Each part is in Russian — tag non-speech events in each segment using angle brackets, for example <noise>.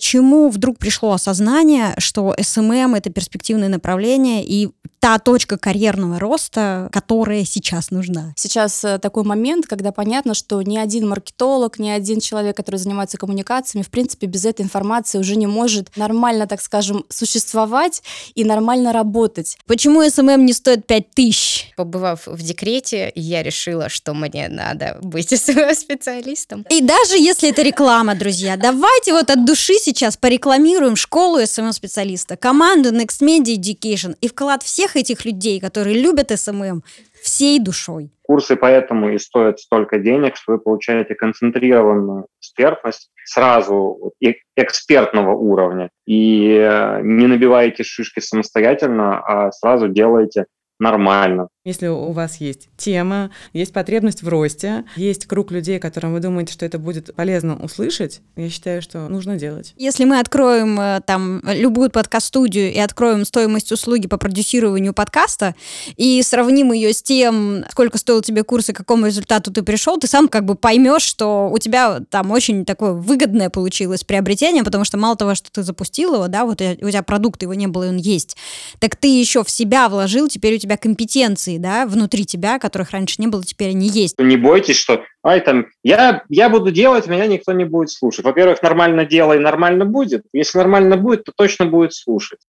почему вдруг пришло осознание, что SMM — это перспективное направление и та точка карьерного роста, которая сейчас нужна? Сейчас э, такой момент, когда понятно, что ни один маркетолог, ни один человек, который занимается коммуникациями, в принципе, без этой информации уже не может нормально, так скажем, существовать и нормально работать. Почему SMM не стоит 5 тысяч? Побывав в декрете, я решила, что мне надо быть <laughs> SMM-специалистом. И даже если это реклама, друзья, давайте вот от души сейчас порекламируем школу SMM-специалиста, команду Next Media Education и вклад всех этих людей, которые любят SMM, всей душой. Курсы поэтому и стоят столько денег, что вы получаете концентрированную экспертность сразу экспертного уровня и э, не набиваете шишки самостоятельно, а сразу делаете нормально. Если у вас есть тема, есть потребность в росте, есть круг людей, которым вы думаете, что это будет полезно услышать, я считаю, что нужно делать. Если мы откроем э, там любую подкаст-студию и откроем стоимость услуги по продюсированию подкаста и сравним ее с тем, сколько стоил тебе курс и к какому результату ты пришел, ты сам как бы поймешь, что у тебя там очень такое выгодное получилось приобретение, потому что мало того, что ты запустил его, да, вот у тебя продукт, его не было, и он есть, так ты еще в себя вложил, теперь у тебя компетенции эмоций, да, внутри тебя, которых раньше не было, теперь они есть. Не бойтесь, что ай, там, я, я буду делать, меня никто не будет слушать. Во-первых, нормально делай, нормально будет. Если нормально будет, то точно будет слушать.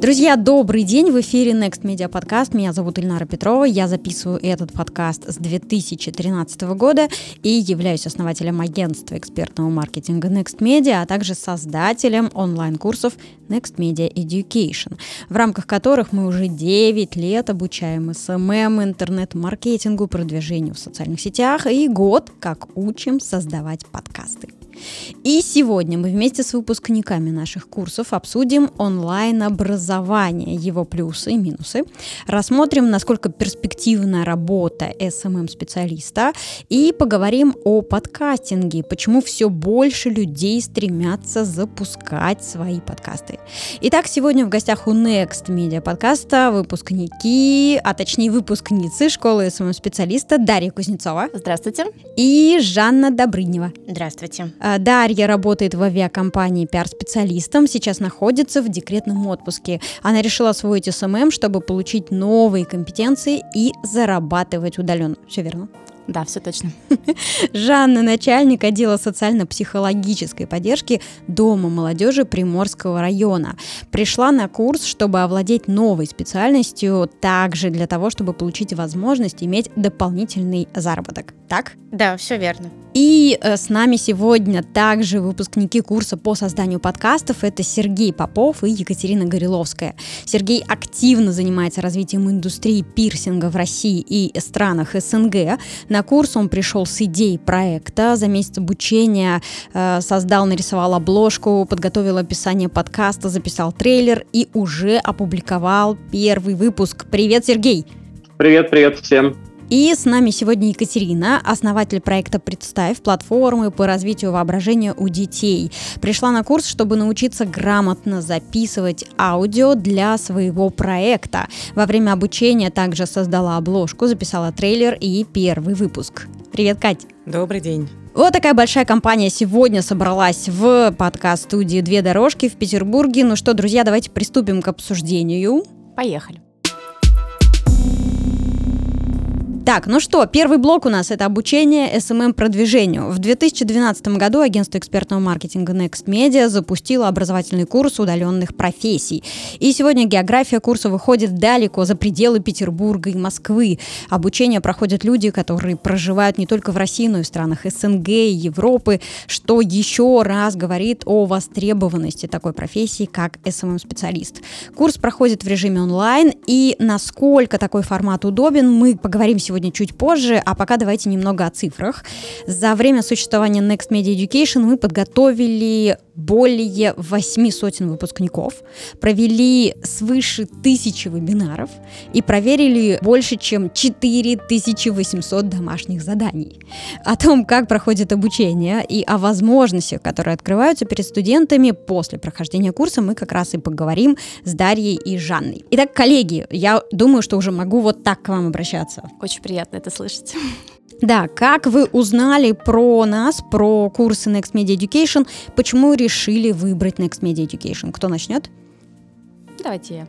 Друзья, добрый день! В эфире Next Media Podcast. Меня зовут Ильнара Петрова. Я записываю этот подкаст с 2013 года и являюсь основателем агентства экспертного маркетинга Next Media, а также создателем онлайн-курсов Next Media Education, в рамках которых мы уже 9 лет обучаем SMM, интернет-маркетингу, продвижению в социальных сетях и год как учим создавать подкасты. И сегодня мы вместе с выпускниками наших курсов обсудим онлайн-образование, его плюсы и минусы, рассмотрим, насколько перспективна работа SMM-специалиста и поговорим о подкастинге, почему все больше людей стремятся запускать свои подкасты. Итак, сегодня в гостях у Next Media подкаста выпускники, а точнее выпускницы школы SMM-специалиста Дарья Кузнецова. Здравствуйте. И Жанна Добрынева. Здравствуйте. А, Дарья работает в авиакомпании пиар-специалистом, сейчас находится в декретном отпуске. Она решила освоить SMM, чтобы получить новые компетенции и зарабатывать удаленно. Все верно? Да, все точно. <laughs> Жанна, начальник отдела социально-психологической поддержки Дома молодежи Приморского района. Пришла на курс, чтобы овладеть новой специальностью, также для того, чтобы получить возможность иметь дополнительный заработок. Так? Да, все верно. И э, с нами сегодня также выпускники курса по созданию подкастов. Это Сергей Попов и Екатерина Гореловская. Сергей активно занимается развитием индустрии пирсинга в России и странах СНГ. На курс он пришел с идеей проекта. За месяц обучения э, создал, нарисовал обложку, подготовил описание подкаста, записал трейлер и уже опубликовал первый выпуск. Привет, Сергей! Привет, привет всем! И с нами сегодня Екатерина, основатель проекта «Представь» платформы по развитию воображения у детей. Пришла на курс, чтобы научиться грамотно записывать аудио для своего проекта. Во время обучения также создала обложку, записала трейлер и первый выпуск. Привет, Кать! Добрый день! Вот такая большая компания сегодня собралась в подкаст-студии «Две дорожки» в Петербурге. Ну что, друзья, давайте приступим к обсуждению. Поехали. Так, ну что, первый блок у нас это обучение SMM-продвижению. В 2012 году агентство экспертного маркетинга Next Media запустило образовательный курс удаленных профессий. И сегодня география курса выходит далеко за пределы Петербурга и Москвы. Обучение проходят люди, которые проживают не только в России, но и в странах СНГ и Европы, что еще раз говорит о востребованности такой профессии, как SMM-специалист. Курс проходит в режиме онлайн, и насколько такой формат удобен, мы поговорим сегодня сегодня чуть позже, а пока давайте немного о цифрах. За время существования Next Media Education мы подготовили более 8 сотен выпускников, провели свыше тысячи вебинаров и проверили больше, чем 4800 домашних заданий. О том, как проходит обучение и о возможностях, которые открываются перед студентами после прохождения курса, мы как раз и поговорим с Дарьей и Жанной. Итак, коллеги, я думаю, что уже могу вот так к вам обращаться. Очень приятно это слышать. Да, как вы узнали про нас, про курсы Next Media Education, почему решили выбрать Next Media Education? Кто начнет? Давайте я.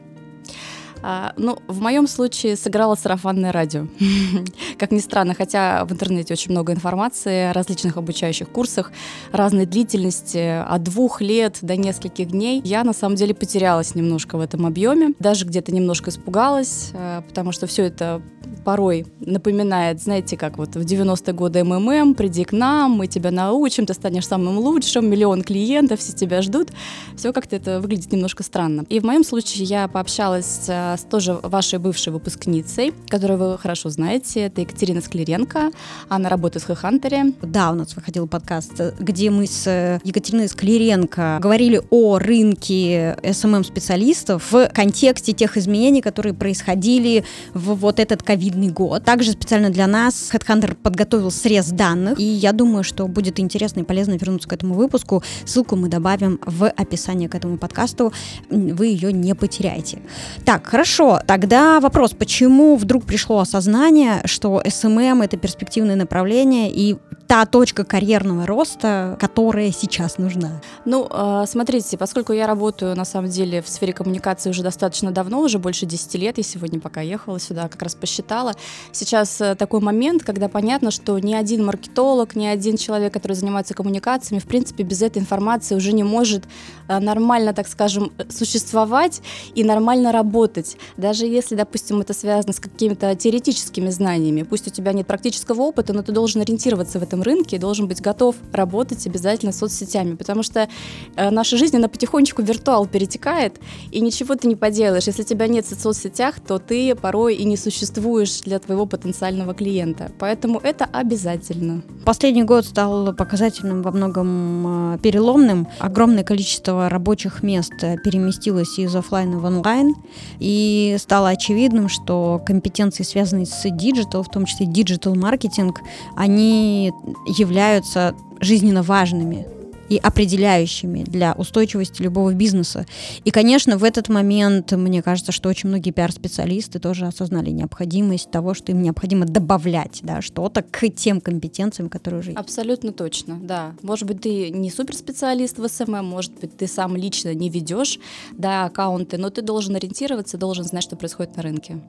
А, ну, в моем случае сыграло сарафанное радио. <laughs> как ни странно, хотя в интернете очень много информации о различных обучающих курсах разной длительности, от двух лет до нескольких дней, я на самом деле потерялась немножко в этом объеме, даже где-то немножко испугалась, э, потому что все это порой напоминает, знаете, как вот в 90-е годы МММ, приди к нам, мы тебя научим, ты станешь самым лучшим, миллион клиентов, все тебя ждут. Все как-то это выглядит немножко странно. И в моем случае я пообщалась с тоже вашей бывшей выпускницей, которую вы хорошо знаете, это Екатерина Склеренко, она работает в HeadHunter. Да, у нас выходил подкаст, где мы с Екатериной Склеренко говорили о рынке SMM-специалистов в контексте тех изменений, которые происходили в вот этот ковидный год. Также специально для нас HeadHunter подготовил срез данных, и я думаю, что будет интересно и полезно вернуться к этому выпуску. Ссылку мы добавим в описание к этому подкасту, вы ее не потеряете. Так, хорошо, тогда вопрос, почему вдруг пришло осознание, что SMM — это перспективное направление, и та точка карьерного роста, которая сейчас нужна? Ну, а, смотрите, поскольку я работаю, на самом деле, в сфере коммуникации уже достаточно давно, уже больше 10 лет, я сегодня пока ехала сюда, как раз посчитала, сейчас э, такой момент, когда понятно, что ни один маркетолог, ни один человек, который занимается коммуникациями, в принципе, без этой информации уже не может э, нормально, так скажем, существовать и нормально работать. Даже если, допустим, это связано с какими-то теоретическими знаниями, пусть у тебя нет практического опыта, но ты должен ориентироваться в этом рынке должен быть готов работать обязательно соцсетями, потому что э, наша жизнь, она потихонечку виртуал перетекает, и ничего ты не поделаешь. Если тебя нет в соцсетях, то ты порой и не существуешь для твоего потенциального клиента. Поэтому это обязательно. Последний год стал показательным во многом э, переломным. Огромное количество рабочих мест э, переместилось из офлайна в онлайн, и стало очевидным, что компетенции, связанные с digital, в том числе digital-маркетинг, они являются жизненно важными и определяющими для устойчивости любого бизнеса. И, конечно, в этот момент, мне кажется, что очень многие пиар-специалисты тоже осознали необходимость того, что им необходимо добавлять да, что-то к тем компетенциям, которые уже есть. Абсолютно точно, да. Может быть, ты не суперспециалист в SMM, может быть, ты сам лично не ведешь да, аккаунты, но ты должен ориентироваться, должен знать, что происходит на рынке.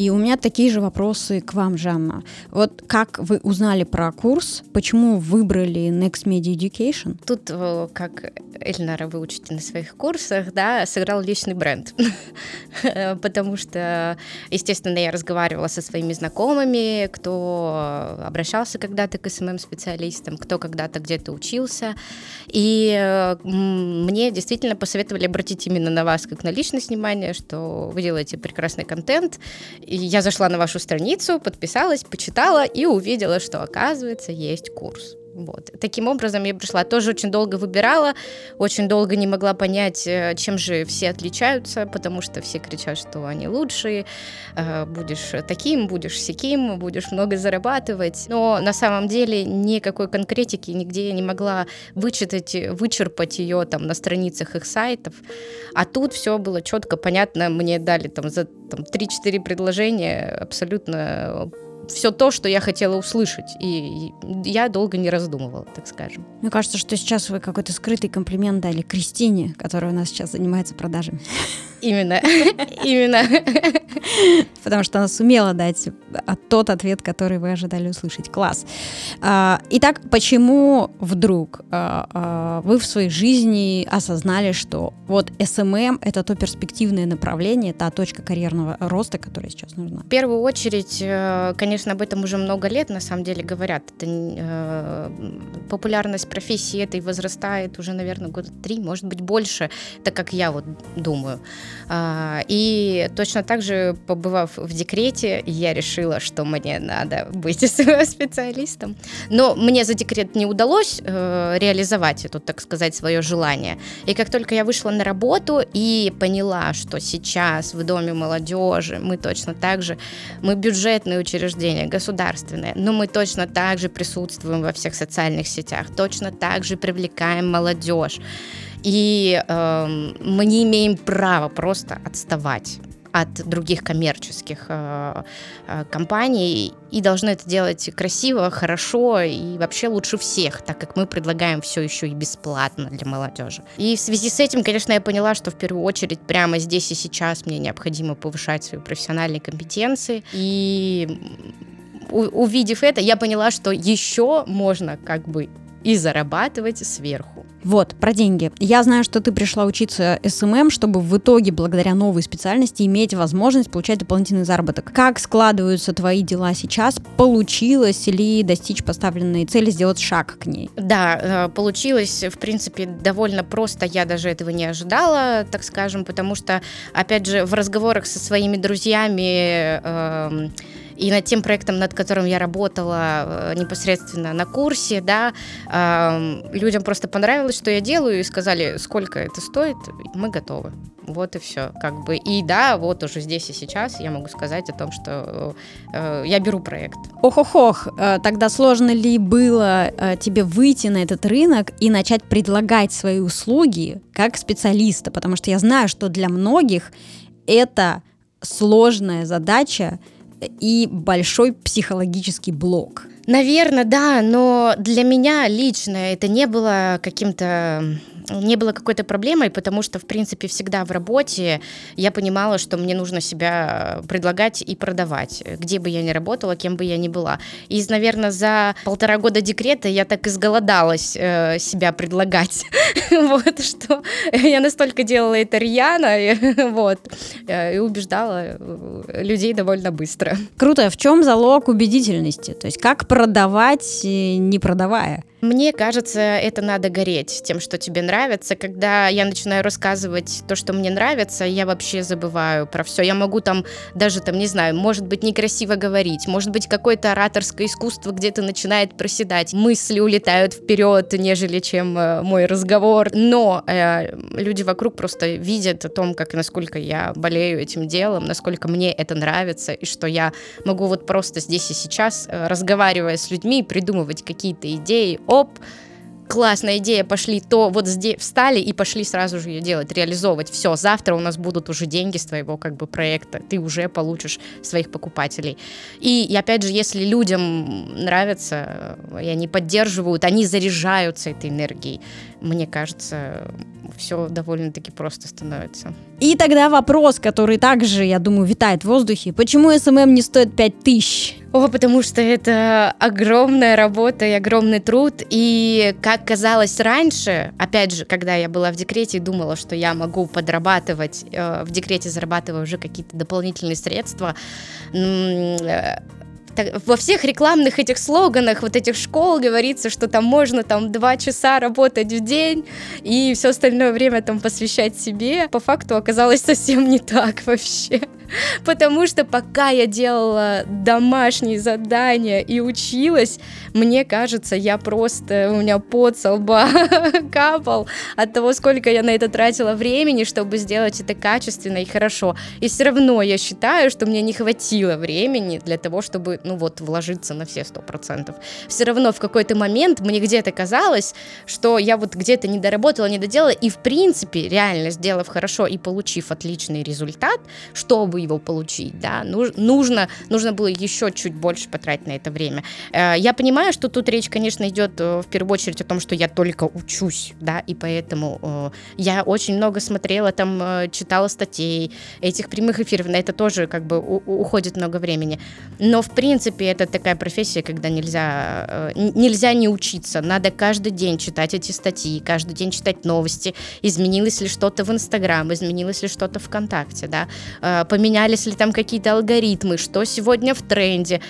И у меня такие же вопросы к вам, Жанна. Вот как вы узнали про курс? Почему выбрали Next Media Education? Тут, э, как Эльнара вы учите на своих курсах, да, сыграл личный бренд. <laughs> Потому что, естественно, я разговаривала со своими знакомыми, кто обращался когда-то к СММ-специалистам, кто когда-то где-то учился. И э, мне действительно посоветовали обратить именно на вас как на личность внимание, что вы делаете прекрасный контент, я зашла на вашу страницу, подписалась, почитала и увидела, что, оказывается, есть курс. Вот. Таким образом я пришла. Тоже очень долго выбирала, очень долго не могла понять, э, чем же все отличаются, потому что все кричат, что они лучшие, э, будешь таким, будешь сяким, будешь много зарабатывать. Но на самом деле никакой конкретики нигде я не могла вычитать, вычерпать ее там на страницах их сайтов. А тут все было четко, понятно. Мне дали там за там, 3-4 предложения абсолютно все то, что я хотела услышать. И я долго не раздумывала, так скажем. Мне кажется, что сейчас вы какой-то скрытый комплимент дали Кристине, которая у нас сейчас занимается продажами. Именно, <laughs> именно. Потому что она сумела дать тот ответ, который вы ожидали услышать. Класс. А, итак, почему вдруг а, а, вы в своей жизни осознали, что вот SMM — это то перспективное направление, та точка карьерного роста, которая сейчас нужна? В первую очередь, э, конечно, об этом уже много лет на самом деле говорят. Это, э, популярность профессии этой возрастает уже, наверное, года три, может быть, больше, так как я вот думаю. А, и точно так же, побывав в декрете, я решила, что мне надо быть <laughs> специалистом. Но мне за декрет не удалось э, реализовать это, так сказать, свое желание. И как только я вышла на работу и поняла, что сейчас в Доме молодежи мы точно так же, мы бюджетное учреждение, государственное, но мы точно так же присутствуем во всех социальных сетях, точно так же привлекаем молодежь. И э, мы не имеем права просто отставать от других коммерческих э, э, компаний и должны это делать красиво, хорошо и вообще лучше всех, так как мы предлагаем все еще и бесплатно для молодежи. И в связи с этим, конечно, я поняла, что в первую очередь прямо здесь и сейчас мне необходимо повышать свои профессиональные компетенции и увидев это, я поняла, что еще можно как бы и зарабатывать сверху. Вот, про деньги. Я знаю, что ты пришла учиться SMM, чтобы в итоге, благодаря новой специальности, иметь возможность получать дополнительный заработок. Как складываются твои дела сейчас? Получилось ли достичь поставленной цели, сделать шаг к ней? Да, э, получилось, в принципе, довольно просто. Я даже этого не ожидала, так скажем, потому что, опять же, в разговорах со своими друзьями... Э, и над тем проектом, над которым я работала э, непосредственно на курсе, да, людям просто понравилось, что я делаю, и сказали, сколько это стоит, мы готовы. Вот и все, как бы. И да, вот уже здесь и сейчас я могу сказать о том, что э, я беру проект. Ох-ох-ох, э, тогда сложно ли было э, тебе выйти на этот рынок и начать предлагать свои услуги как специалиста? Потому что я знаю, что для многих это сложная задача и большой психологический блок. Наверное, да, но для меня лично это не было каким-то не было какой-то проблемой, потому что, в принципе, всегда в работе я понимала, что мне нужно себя предлагать и продавать, где бы я ни работала, кем бы я ни была. И, наверное, за полтора года декрета я так изголодалась э, себя предлагать, <laughs> вот, что я настолько делала это рьяно, <laughs> вот, э, и убеждала э, людей довольно быстро. Круто. В чем залог убедительности? То есть как продавать, не продавая? Мне кажется, это надо гореть тем, что тебе нравится. Когда я начинаю рассказывать то, что мне нравится, я вообще забываю про все. Я могу там даже, там, не знаю, может быть, некрасиво говорить, может быть, какое-то ораторское искусство где-то начинает проседать. Мысли улетают вперед, нежели чем э, мой разговор. Но э, люди вокруг просто видят о том, как насколько я болею этим делом, насколько мне это нравится, и что я могу вот просто здесь и сейчас, э, разговаривая с людьми, придумывать какие-то идеи, оп, классная идея, пошли то, вот здесь встали и пошли сразу же ее делать, реализовывать. Все, завтра у нас будут уже деньги с твоего как бы проекта, ты уже получишь своих покупателей. И, и опять же, если людям нравится, и они поддерживают, они заряжаются этой энергией, мне кажется, все довольно-таки просто становится. И тогда вопрос, который также, я думаю, витает в воздухе. Почему SMM не стоит 5000? О, потому что это огромная работа и огромный труд. И как казалось раньше, опять же, когда я была в декрете и думала, что я могу подрабатывать, э, в декрете зарабатывая уже какие-то дополнительные средства, э, так, во всех рекламных этих слоганах вот этих школ говорится, что там можно там два часа работать в день и все остальное время там посвящать себе. По факту оказалось <laughs> совсем не так вообще. Потому что пока я делала домашние задания и училась, мне кажется, я просто, у меня пот со лба <laughs> капал от того, сколько я на это тратила времени, чтобы сделать это качественно и хорошо. И все равно я считаю, что мне не хватило времени для того, чтобы, ну вот, вложиться на все сто процентов. Все равно в какой-то момент мне где-то казалось, что я вот где-то не доработала, не доделала, и в принципе, реально сделав хорошо и получив отличный результат, чтобы его получить, да, нужно, нужно было еще чуть больше потратить на это время. Э, я понимаю, что тут речь, конечно, идет э, в первую очередь о том, что я только учусь, да, и поэтому э, я очень много смотрела там, читала статей, этих прямых эфиров, на это тоже как бы уходит много времени. Но, в принципе, это такая профессия, когда нельзя, нельзя не учиться, надо каждый день читать эти статьи, каждый день читать новости, изменилось ли что-то в Инстаграм, изменилось ли что-то ВКонтакте, да, поменялись ли там какие-то алгоритмы, что сегодня в тренде.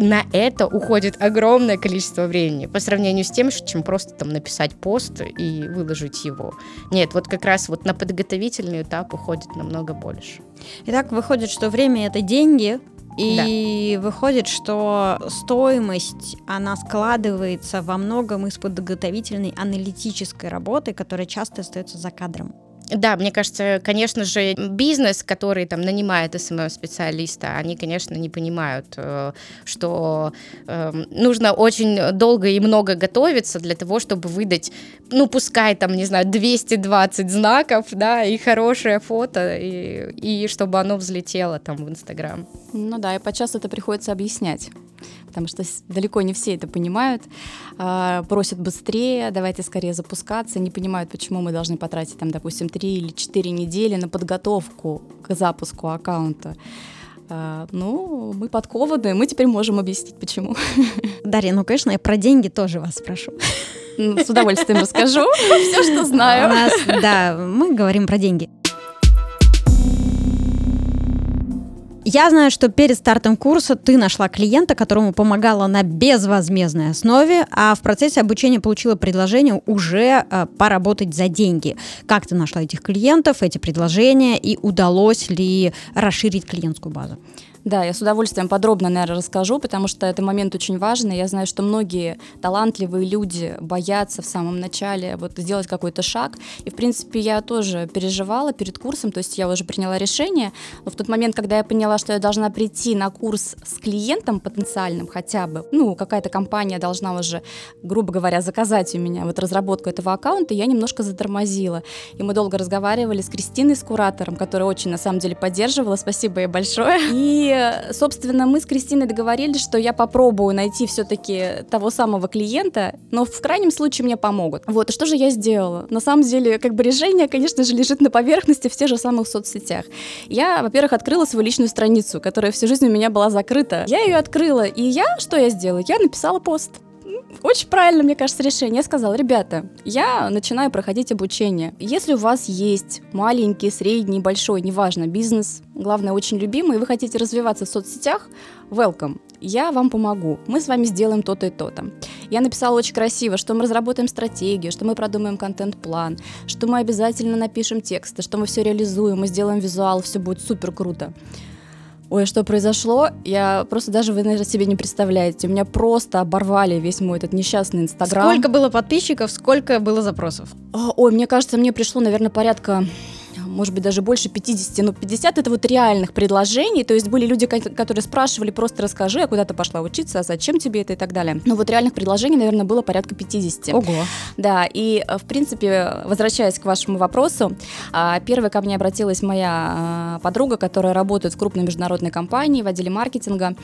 На это уходит огромное количество времени по сравнению с тем, чем просто там написать пост и выложить его. Нет, вот как раз вот на подготовительный этап уходит намного больше. Итак, выходит, что время это деньги, и да. выходит, что стоимость, она складывается во многом из подготовительной аналитической работы, которая часто остается за кадром. Да, мне кажется, конечно же, бизнес, который там нанимает SMM-специалиста, они, конечно, не понимают, э, что э, нужно очень долго и много готовиться для того, чтобы выдать, ну, пускай там, не знаю, 220 знаков, да, и хорошее фото, и, и чтобы оно взлетело там в Инстаграм. Ну да, и подчас это приходится объяснять потому что далеко не все это понимают, а, просят быстрее, давайте скорее запускаться, не понимают, почему мы должны потратить, там, допустим, 3 или 4 недели на подготовку к запуску аккаунта. А, ну, мы подкованы, мы теперь можем объяснить, почему. <laughs> Дарья, ну, конечно, я про деньги тоже вас спрошу. Ну, с удовольствием расскажу <laughs> все, что знаю. У нас, да, мы говорим про деньги. Я знаю, что перед стартом курса ты нашла клиента, которому помогала на безвозмездной основе, а в процессе обучения получила предложение уже э, поработать за деньги. Как ты нашла этих клиентов, эти предложения, и удалось ли расширить клиентскую базу? Да, я с удовольствием подробно, наверное, расскажу, потому что это момент очень важный. Я знаю, что многие талантливые люди боятся в самом начале вот сделать какой-то шаг. И, в принципе, я тоже переживала перед курсом, то есть я уже приняла решение. Но в тот момент, когда я поняла, что я должна прийти на курс с клиентом потенциальным хотя бы, ну, какая-то компания должна уже, грубо говоря, заказать у меня вот разработку этого аккаунта, я немножко затормозила. И мы долго разговаривали с Кристиной, с куратором, которая очень, на самом деле, поддерживала. Спасибо ей большое. И собственно, мы с Кристиной договорились, что я попробую найти все-таки того самого клиента, но в крайнем случае мне помогут. Вот, что же я сделала? На самом деле, как бы решение, конечно же, лежит на поверхности в тех же самых соцсетях. Я, во-первых, открыла свою личную страницу, которая всю жизнь у меня была закрыта. Я ее открыла, и я, что я сделала? Я написала пост очень правильно, мне кажется, решение. Я сказала, ребята, я начинаю проходить обучение. Если у вас есть маленький, средний, большой, неважно, бизнес, главное, очень любимый, и вы хотите развиваться в соцсетях, welcome. Я вам помогу. Мы с вами сделаем то-то и то-то. Я написала очень красиво, что мы разработаем стратегию, что мы продумаем контент-план, что мы обязательно напишем тексты, что мы все реализуем, мы сделаем визуал, все будет супер круто. Ой, что произошло? Я просто даже вы, наверное, себе не представляете. У меня просто оборвали весь мой этот несчастный Инстаграм. Сколько было подписчиков, сколько было запросов? Ой, мне кажется, мне пришло, наверное, порядка может быть, даже больше 50, но 50 это вот реальных предложений, то есть были люди, которые спрашивали, просто расскажи, я куда-то пошла учиться, а зачем тебе это и так далее. Но вот реальных предложений, наверное, было порядка 50. Ого. Да, и, в принципе, возвращаясь к вашему вопросу, а, первой ко мне обратилась моя а, подруга, которая работает в крупной международной компании в отделе маркетинга,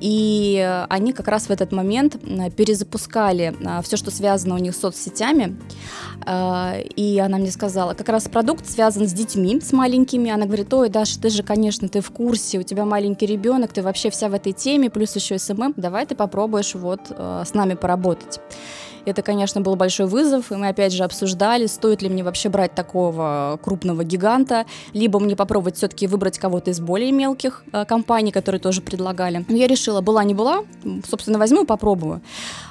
и они как раз в этот момент перезапускали а, все, что связано у них с соцсетями, и она мне сказала, как раз продукт связан с детьми, с маленькими. Она говорит, ой, Даша, ты же, конечно, ты в курсе, у тебя маленький ребенок, ты вообще вся в этой теме, плюс еще SMM, давай ты попробуешь вот э, с нами поработать. Это, конечно, был большой вызов, и мы опять же обсуждали, стоит ли мне вообще брать такого крупного гиганта, либо мне попробовать все-таки выбрать кого-то из более мелких э, компаний, которые тоже предлагали. Но я решила, была не была, собственно, возьму и попробую.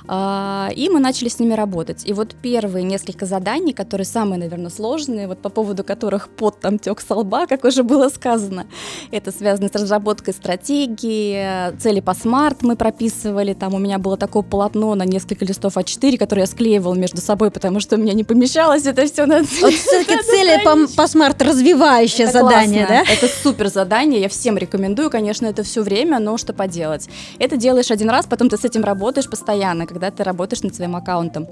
Э, и мы начали с ними работать. И вот первые несколько заданий, которые самые, наверное, сложные, вот по поводу которых пот там тек со лба, как уже было сказано, это связано с разработкой стратегии, цели по смарт мы прописывали, там у меня было такое полотно на несколько листов А4, которые я склеивала между собой, потому что у меня не помещалось это все на Вот <laughs> все-таки цели по, по смарт развивающее это задание, классно. да? Это супер задание, я всем рекомендую, конечно, это все время, но что поделать. Это делаешь один раз, потом ты с этим работаешь постоянно, когда ты работаешь над своим аккаунтом.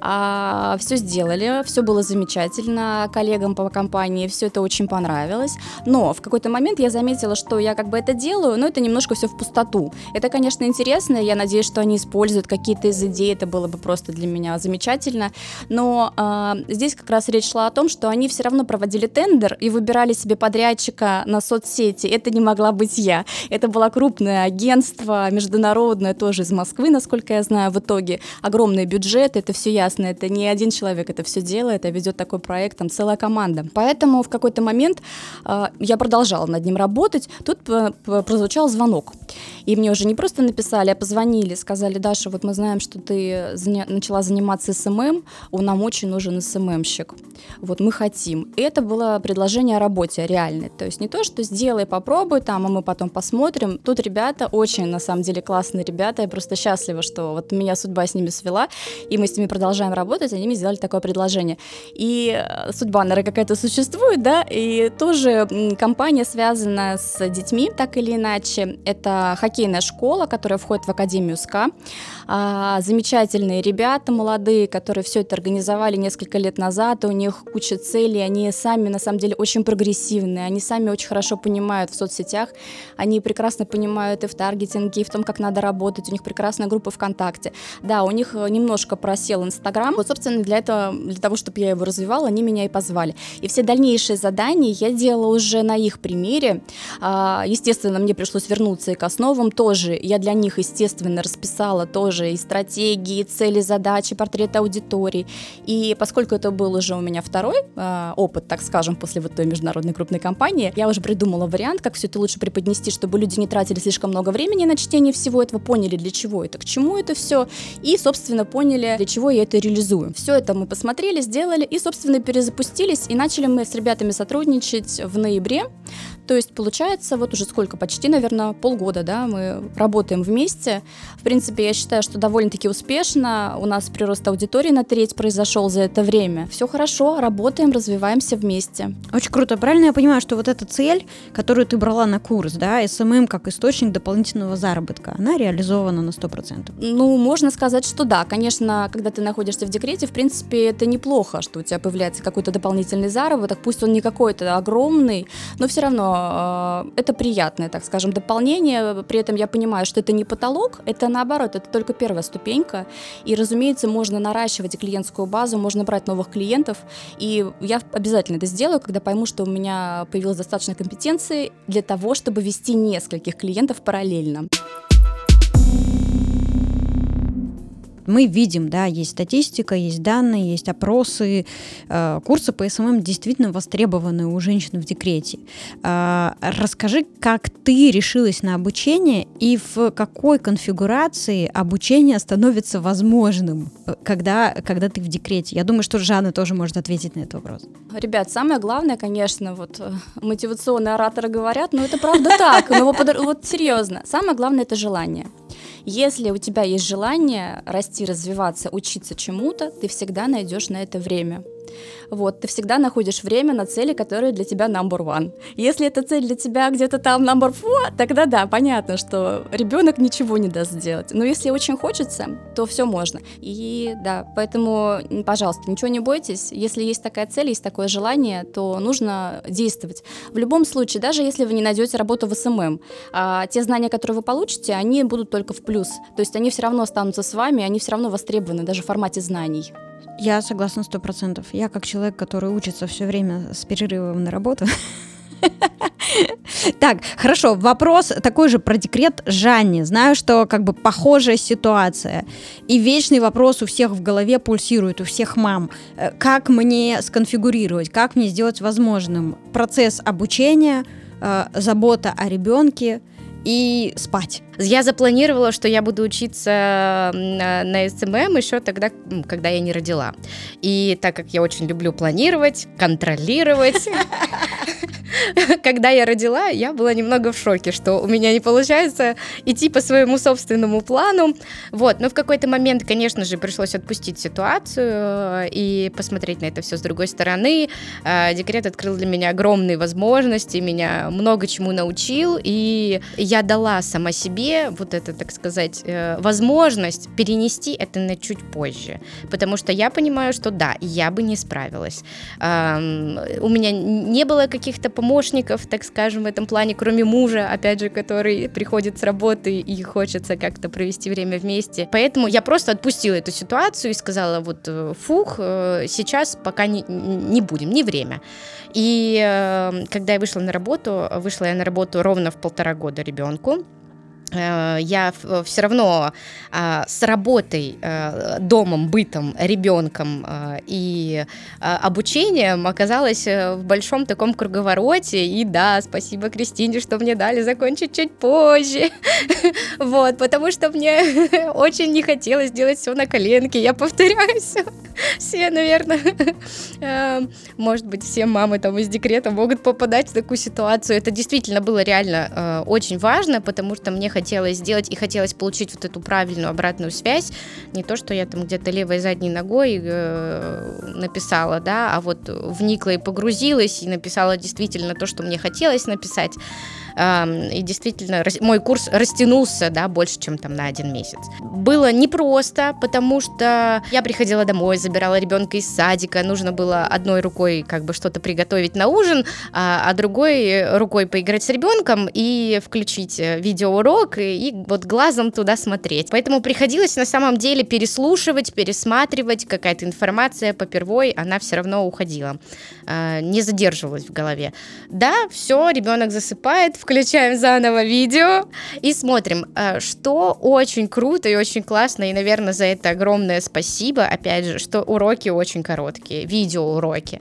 А, все сделали, все было замечательно, коллегам по компании все это очень понравилось, но в какой-то момент я заметила, что я как бы это делаю, но это немножко все в пустоту. Это, конечно, интересно, я надеюсь, что они используют какие-то из идей, это было бы просто для меня замечательно. Но э, здесь как раз речь шла о том, что они все равно проводили тендер и выбирали себе подрядчика на соцсети. Это не могла быть я. Это было крупное агентство, международное, тоже из Москвы, насколько я знаю, в итоге. Огромный бюджет, это все ясно. Это не один человек это все делает, а ведет такой проект, там целая команда. Поэтому в какой-то момент э, я продолжала над ним работать. Тут прозвучал звонок. И мне уже не просто написали, а позвонили, сказали, Даша, вот мы знаем, что ты начала заниматься SMM, нам очень нужен SMM щик. Вот мы хотим. И это было предложение о работе реальное. То есть не то, что сделай, попробуй там, а мы потом посмотрим. Тут ребята очень, на самом деле, классные ребята. Я просто счастлива, что вот меня судьба с ними свела, и мы с ними продолжаем работать, они мне сделали такое предложение. И э, судьба, наверное, какая-то существует, да, и тоже компания связана с детьми, так или иначе. Это хоккейная школа, которая входит в Академию СКА. А, замечательные ребята молодые, которые все это организовали несколько лет назад, у них куча целей, они сами, на самом деле, очень прогрессивные, они сами очень хорошо понимают в соцсетях, они прекрасно понимают и в таргетинге, и в том, как надо работать, у них прекрасная группа ВКонтакте. Да, у них немножко просел Инстаграм, вот, собственно, для этого, для того, чтобы я его развивала, они меня и позвали. И все дальнейшие задания я делала уже на их примере. А, естественно, мне пришлось вернуться и к основам тоже. Я для них, естественно, расписала тоже и стратегии, и цели, задачи, портреты аудитории. И поскольку это был уже у меня второй э, опыт, так скажем, после вот той международной крупной компании, я уже придумала вариант, как все это лучше преподнести, чтобы люди не тратили слишком много времени на чтение всего этого, поняли, для чего это, к чему это все, и, собственно, поняли, для чего я это реализую. Все это мы посмотрели, сделали, и, собственно, перезапустились, и начали мы с ребятами сотрудничать в ноябре. То есть, получается, вот уже сколько, почти, наверное, полгода, да, мы работаем вместе. В принципе, я считаю, что довольно-таки успешно. У нас прирост аудитории на треть произошел за это время. Все хорошо, работаем, развиваемся вместе. Очень круто. Правильно я понимаю, что вот эта цель, которую ты брала на курс, да, СММ как источник дополнительного заработка, она реализована на 100%? Ну, можно сказать, что да. Конечно, когда ты находишься в декрете, в принципе, это неплохо, что у тебя появляется какой-то дополнительный заработок, пусть он не какой-то огромный, но все равно э, это приятное, так скажем, дополнение. При этом я понимаю, что это не потолок, это наоборот, это только первая ступенька. И, разумеется, можно наращивать клиентскую базу, можно брать новых клиентов. И я обязательно это сделаю, когда пойму, что у меня появилась достаточно компетенции для того, чтобы вести нескольких клиентов параллельно мы видим, да, есть статистика, есть данные, есть опросы. Э, курсы по СММ действительно востребованы у женщин в декрете. Э, расскажи, как ты решилась на обучение и в какой конфигурации обучение становится возможным, э, когда, когда ты в декрете? Я думаю, что Жанна тоже может ответить на этот вопрос. Ребят, самое главное, конечно, вот мотивационные ораторы говорят, но это правда так, вот серьезно, самое главное это желание. Если у тебя есть желание расти, развиваться, учиться чему-то, ты всегда найдешь на это время. Вот, ты всегда находишь время на цели, которые для тебя number one. Если эта цель для тебя где-то там number four, тогда да, понятно, что ребенок ничего не даст сделать. Но если очень хочется, то все можно. И да, поэтому, пожалуйста, ничего не бойтесь. Если есть такая цель, есть такое желание, то нужно действовать. В любом случае, даже если вы не найдете работу в СММ, а те знания, которые вы получите, они будут только в плюс. То есть они все равно останутся с вами, они все равно востребованы даже в формате знаний. Я согласна сто процентов. Я как человек, который учится все время с перерывом на работу. <laughs> Так, хорошо, вопрос такой же про декрет Жанне. Знаю, что как бы похожая ситуация. И вечный вопрос у всех в голове пульсирует, у всех мам. Э, как мне сконфигурировать, как мне сделать возможным процесс обучения, э, забота о ребенке, и спать. Я запланировала, что я буду учиться на, СММ еще тогда, когда я не родила. И так как я очень люблю планировать, контролировать, <laughs> <laughs> когда я родила, я была немного в шоке, что у меня не получается идти по своему собственному плану. Вот, но в какой-то момент, конечно же, пришлось отпустить ситуацию э, и посмотреть на это все с другой стороны. Э, декрет открыл для меня огромные возможности, меня много чему научил, и я дала сама себе вот это, так сказать, э, возможность перенести это на чуть позже, потому что я понимаю, что да, я бы не справилась. У меня не было каких-то помощников, так скажем, в этом плане, кроме мужа, опять же, который приходит с работы и хочется как-то провести время вместе. Поэтому я просто отпустила эту ситуацию и сказала, вот, э, фух, э, сейчас пока не, не будем, не время. И э, когда я вышла на работу, вышла я на работу ровно в полтора года ребенку, я все равно а, с работой, э, домом, бытом, ребенком э, и обучением оказалась э, в большом таком круговороте, и да, спасибо Кристине, что мне дали закончить чуть позже, <laughs> вот, потому что мне <laughs> очень не хотелось делать все на коленке, я повторяюсь, все, наверное, <laughs> э, может быть, все мамы там из декрета могут попадать в такую ситуацию, это действительно было реально э, очень важно, потому что мне хотелось сделать и хотелось получить вот эту правильную обратную связь, не то, что я там где-то левой задней ногой э, написала, да, а вот вникла и погрузилась и написала действительно то, что мне хотелось написать. И действительно, мой курс растянулся, да, больше, чем там на один месяц. Было непросто, потому что я приходила домой, забирала ребенка из садика, нужно было одной рукой как бы что-то приготовить на ужин, а, а другой рукой поиграть с ребенком и включить э, видеоурок и, и вот глазом туда смотреть. Поэтому приходилось на самом деле переслушивать, пересматривать, какая-то информация попервой, она все равно уходила, а, не задерживалась в голове. Да, все, ребенок засыпает, включаем заново видео и смотрим, э, что очень круто и очень классно, и, наверное, за это огромное спасибо, опять же, что уроки очень короткие, видеоуроки,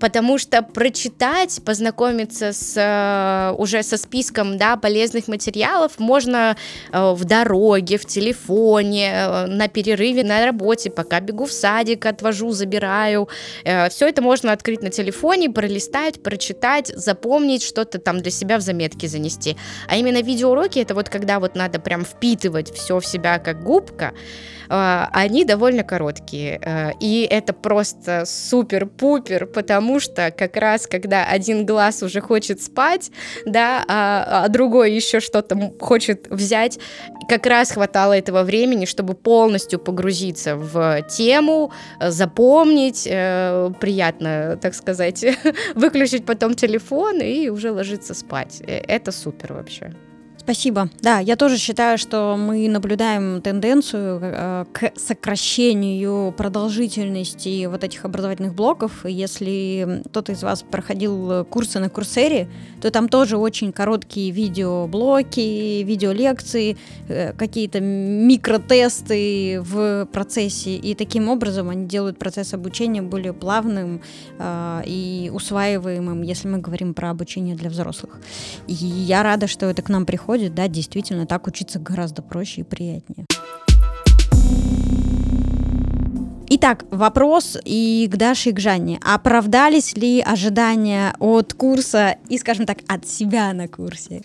потому что прочитать, познакомиться с, э, уже со списком, да, полезных материалов можно э, в дороге, в телефоне, на перерыве на работе, пока бегу в садик, отвожу, забираю, все это можно открыть на телефоне, пролистать, прочитать, запомнить что-то там для себя в заметке заметки занести. А именно видеоуроки это вот когда вот надо прям впитывать все в себя как губка, они довольно короткие. Э, и это просто супер-пупер, потому что как раз когда один глаз уже хочет спать, да, а, а другой еще что-то хочет взять, как раз хватало этого времени, чтобы полностью погрузиться в тему, запомнить, э, приятно, так сказать, <laughs> выключить потом телефон и уже ложиться спать. Э, это супер вообще. Спасибо. Да, я тоже считаю, что мы наблюдаем тенденцию э, к сокращению продолжительности вот этих образовательных блоков. Если кто-то из вас проходил курсы на Курсере, то там тоже очень короткие видеоблоки, видеолекции, э, какие-то микротесты в процессе. И таким образом они делают процесс обучения более плавным э, и усваиваемым, если мы говорим про обучение для взрослых. И я рада, что это к нам приходит происходит, да, действительно, так учиться гораздо проще и приятнее. Итак, вопрос и к Даше, и к Жанне. Оправдались ли ожидания от курса и, скажем так, от себя на курсе?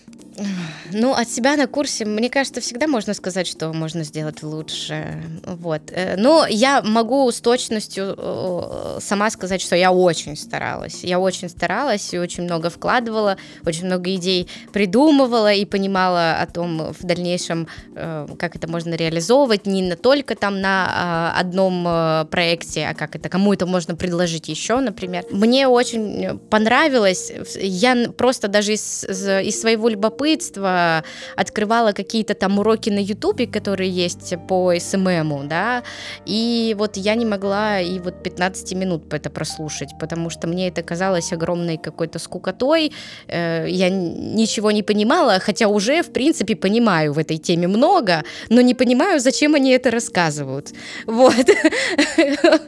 Ну, от себя на курсе, мне кажется, всегда можно сказать, что можно сделать лучше. Вот. Э, но я могу с точностью э, сама сказать, что я очень старалась. Я очень старалась и очень много вкладывала, очень много идей придумывала и понимала о том в дальнейшем, э, как это можно реализовывать, не только там на а, одном проекте, а как это кому это можно предложить еще, например. Мне очень понравилось, я просто даже из, из своего любопытства любопытства, открывала какие-то там уроки на Ютубе, которые есть по СММу, да, и вот я не могла и вот 15 минут это прослушать, потому что мне это казалось огромной какой-то скукотой, э, я ничего не понимала, хотя уже, в принципе, понимаю в этой теме много, но не понимаю, зачем они это рассказывают. Вот. <laughs>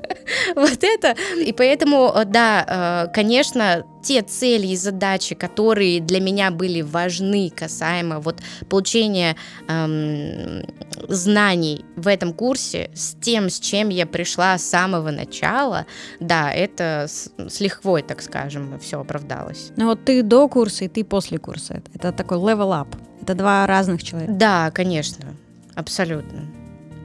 Вот это. И поэтому, да, э, конечно, те цели и задачи, которые для меня были важны касаемо вот получения эм, знаний в этом курсе с тем, с чем я пришла с самого начала, да, это с, с лихвой, так скажем, все оправдалось. Ну вот ты до курса и ты после курса. Это такой level up. Это два разных человека. Да, конечно, абсолютно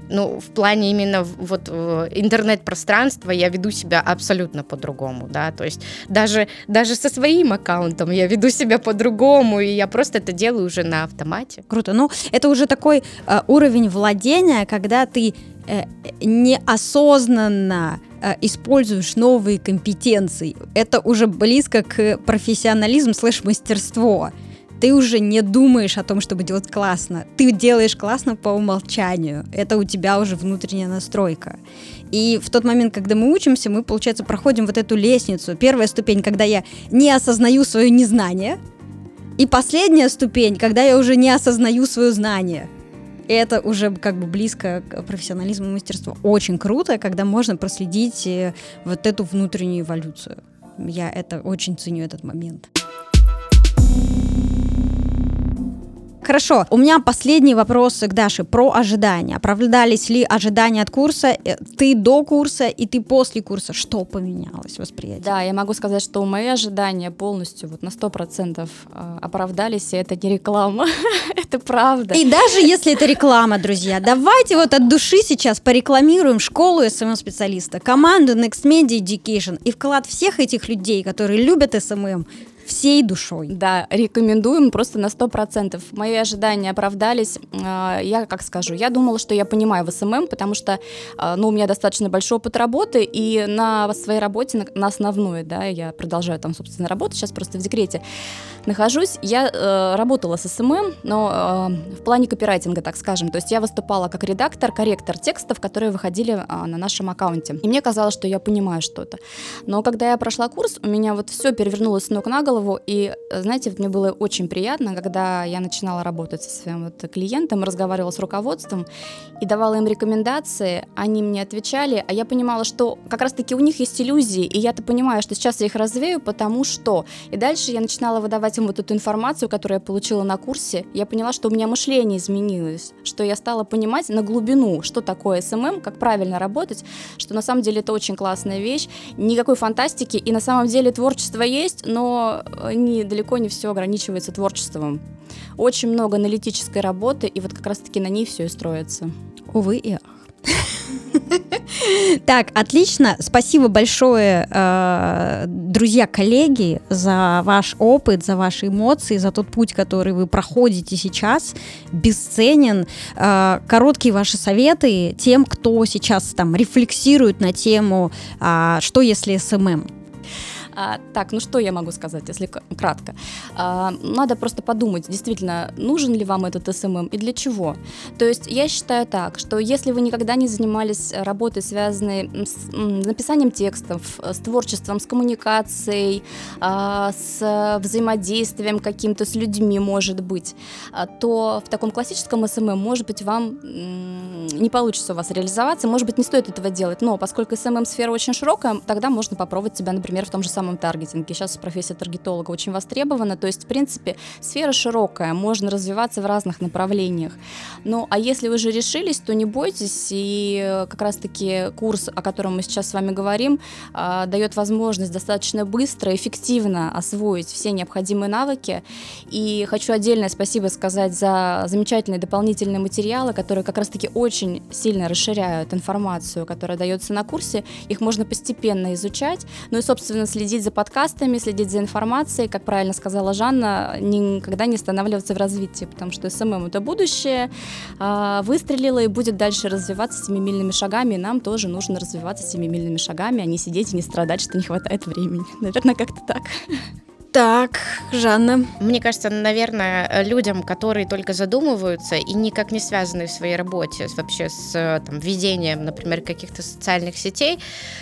ну, в плане именно вот интернет-пространства я веду себя абсолютно по-другому, да, то есть даже, даже со своим аккаунтом я веду себя по-другому, и я просто это делаю уже на автомате. Круто, ну, это уже такой э, уровень владения, когда ты э, неосознанно э, используешь новые компетенции. Это уже близко к профессионализму слэш-мастерство ты уже не думаешь о том, чтобы делать классно. Ты делаешь классно по умолчанию. Это у тебя уже внутренняя настройка. И в тот момент, когда мы учимся, мы, получается, проходим вот эту лестницу. Первая ступень, когда я не осознаю свое незнание. И последняя ступень, когда я уже не осознаю свое знание. И это уже как бы близко к профессионализму и мастерству. Очень круто, когда можно проследить э, вот эту внутреннюю эволюцию. Я это очень ценю этот момент. Хорошо, у меня последний вопрос к Даше про ожидания. Оправдались ли ожидания от курса? Э, ты до курса и ты после курса. Что поменялось в восприятии? Да, я могу сказать, что мои ожидания полностью вот на 100% а, оправдались, и это не реклама, <laughs> это правда. И даже если это реклама, друзья, давайте вот от души сейчас порекламируем школу СММ-специалиста, команду Next Media Education и вклад всех этих людей, которые любят СММ, всей душой. Да, рекомендуем просто на 100%. Мои ожидания оправдались. А, я как скажу, я думала, что я понимаю в СММ, потому что а, ну, у меня достаточно большой опыт работы, и на своей работе, на основной, да, я продолжаю там, собственно, работать, сейчас просто в декрете нахожусь. Я э, работала с СММ, но э, в плане копирайтинга, так скажем. То есть я выступала как редактор, корректор текстов, которые выходили э, на нашем аккаунте. И мне казалось, что я понимаю что-то. Но когда я прошла курс, у меня вот все перевернулось с ног на голову, голову. И, знаете, мне было очень приятно, когда я начинала работать со своим вот клиентом, разговаривала с руководством и давала им рекомендации, они мне отвечали, а я понимала, что как раз-таки у них есть иллюзии, и я-то понимаю, что сейчас я их развею, потому что... И дальше я начинала выдавать им вот эту информацию, которую я получила на курсе. Я поняла, что у меня мышление изменилось, что я стала понимать на глубину, что такое СММ, как правильно работать, что на самом деле это очень классная вещь, никакой фантастики, и на самом деле творчество есть, но не, далеко не все ограничивается творчеством. Очень много аналитической работы, и вот как раз-таки на ней все и строится. Увы и ах. <laughs> Так, отлично. Спасибо большое, э, друзья, коллеги, за ваш опыт, за ваши эмоции, за тот путь, который вы проходите сейчас. Бесценен. Э, короткие ваши советы тем, кто сейчас там рефлексирует на тему, а, что если СММ. А, так, ну что я могу сказать, если кратко? А, надо просто подумать, действительно, нужен ли вам этот СММ и для чего. То есть я считаю так, что если вы никогда не занимались работой, связанной с написанием текстов, с творчеством, с коммуникацией, а, с взаимодействием каким-то с людьми, может быть, а, то в таком классическом СММ, может быть, вам не получится у вас реализоваться, может быть, не стоит этого делать, но поскольку СММ-сфера очень широкая, тогда можно попробовать себя, например, в том же самом самом таргетинге. Сейчас профессия таргетолога очень востребована, то есть, в принципе, сфера широкая, можно развиваться в разных направлениях. Ну, а если вы уже решились, то не бойтесь, и э, как раз-таки курс, о котором мы сейчас с вами говорим, а, дает возможность достаточно быстро, эффективно освоить все необходимые навыки. И хочу отдельное спасибо сказать за замечательные дополнительные материалы, которые как раз-таки очень сильно расширяют информацию, которая дается на курсе. Их можно постепенно изучать, ну и, собственно, следить следить за подкастами, следить за информацией, как правильно сказала Жанна, никогда не останавливаться в развитии, потому что СММ это будущее, а, выстрелила и будет дальше развиваться семимильными шагами, и нам тоже нужно развиваться семимильными шагами, а не сидеть и не страдать, что не хватает времени. <laughs> Наверное, как-то так. Так, Жанна. Мне кажется, наверное, людям, которые только задумываются и никак не связаны в своей работе вообще с там, ведением, например, каких-то социальных сетей,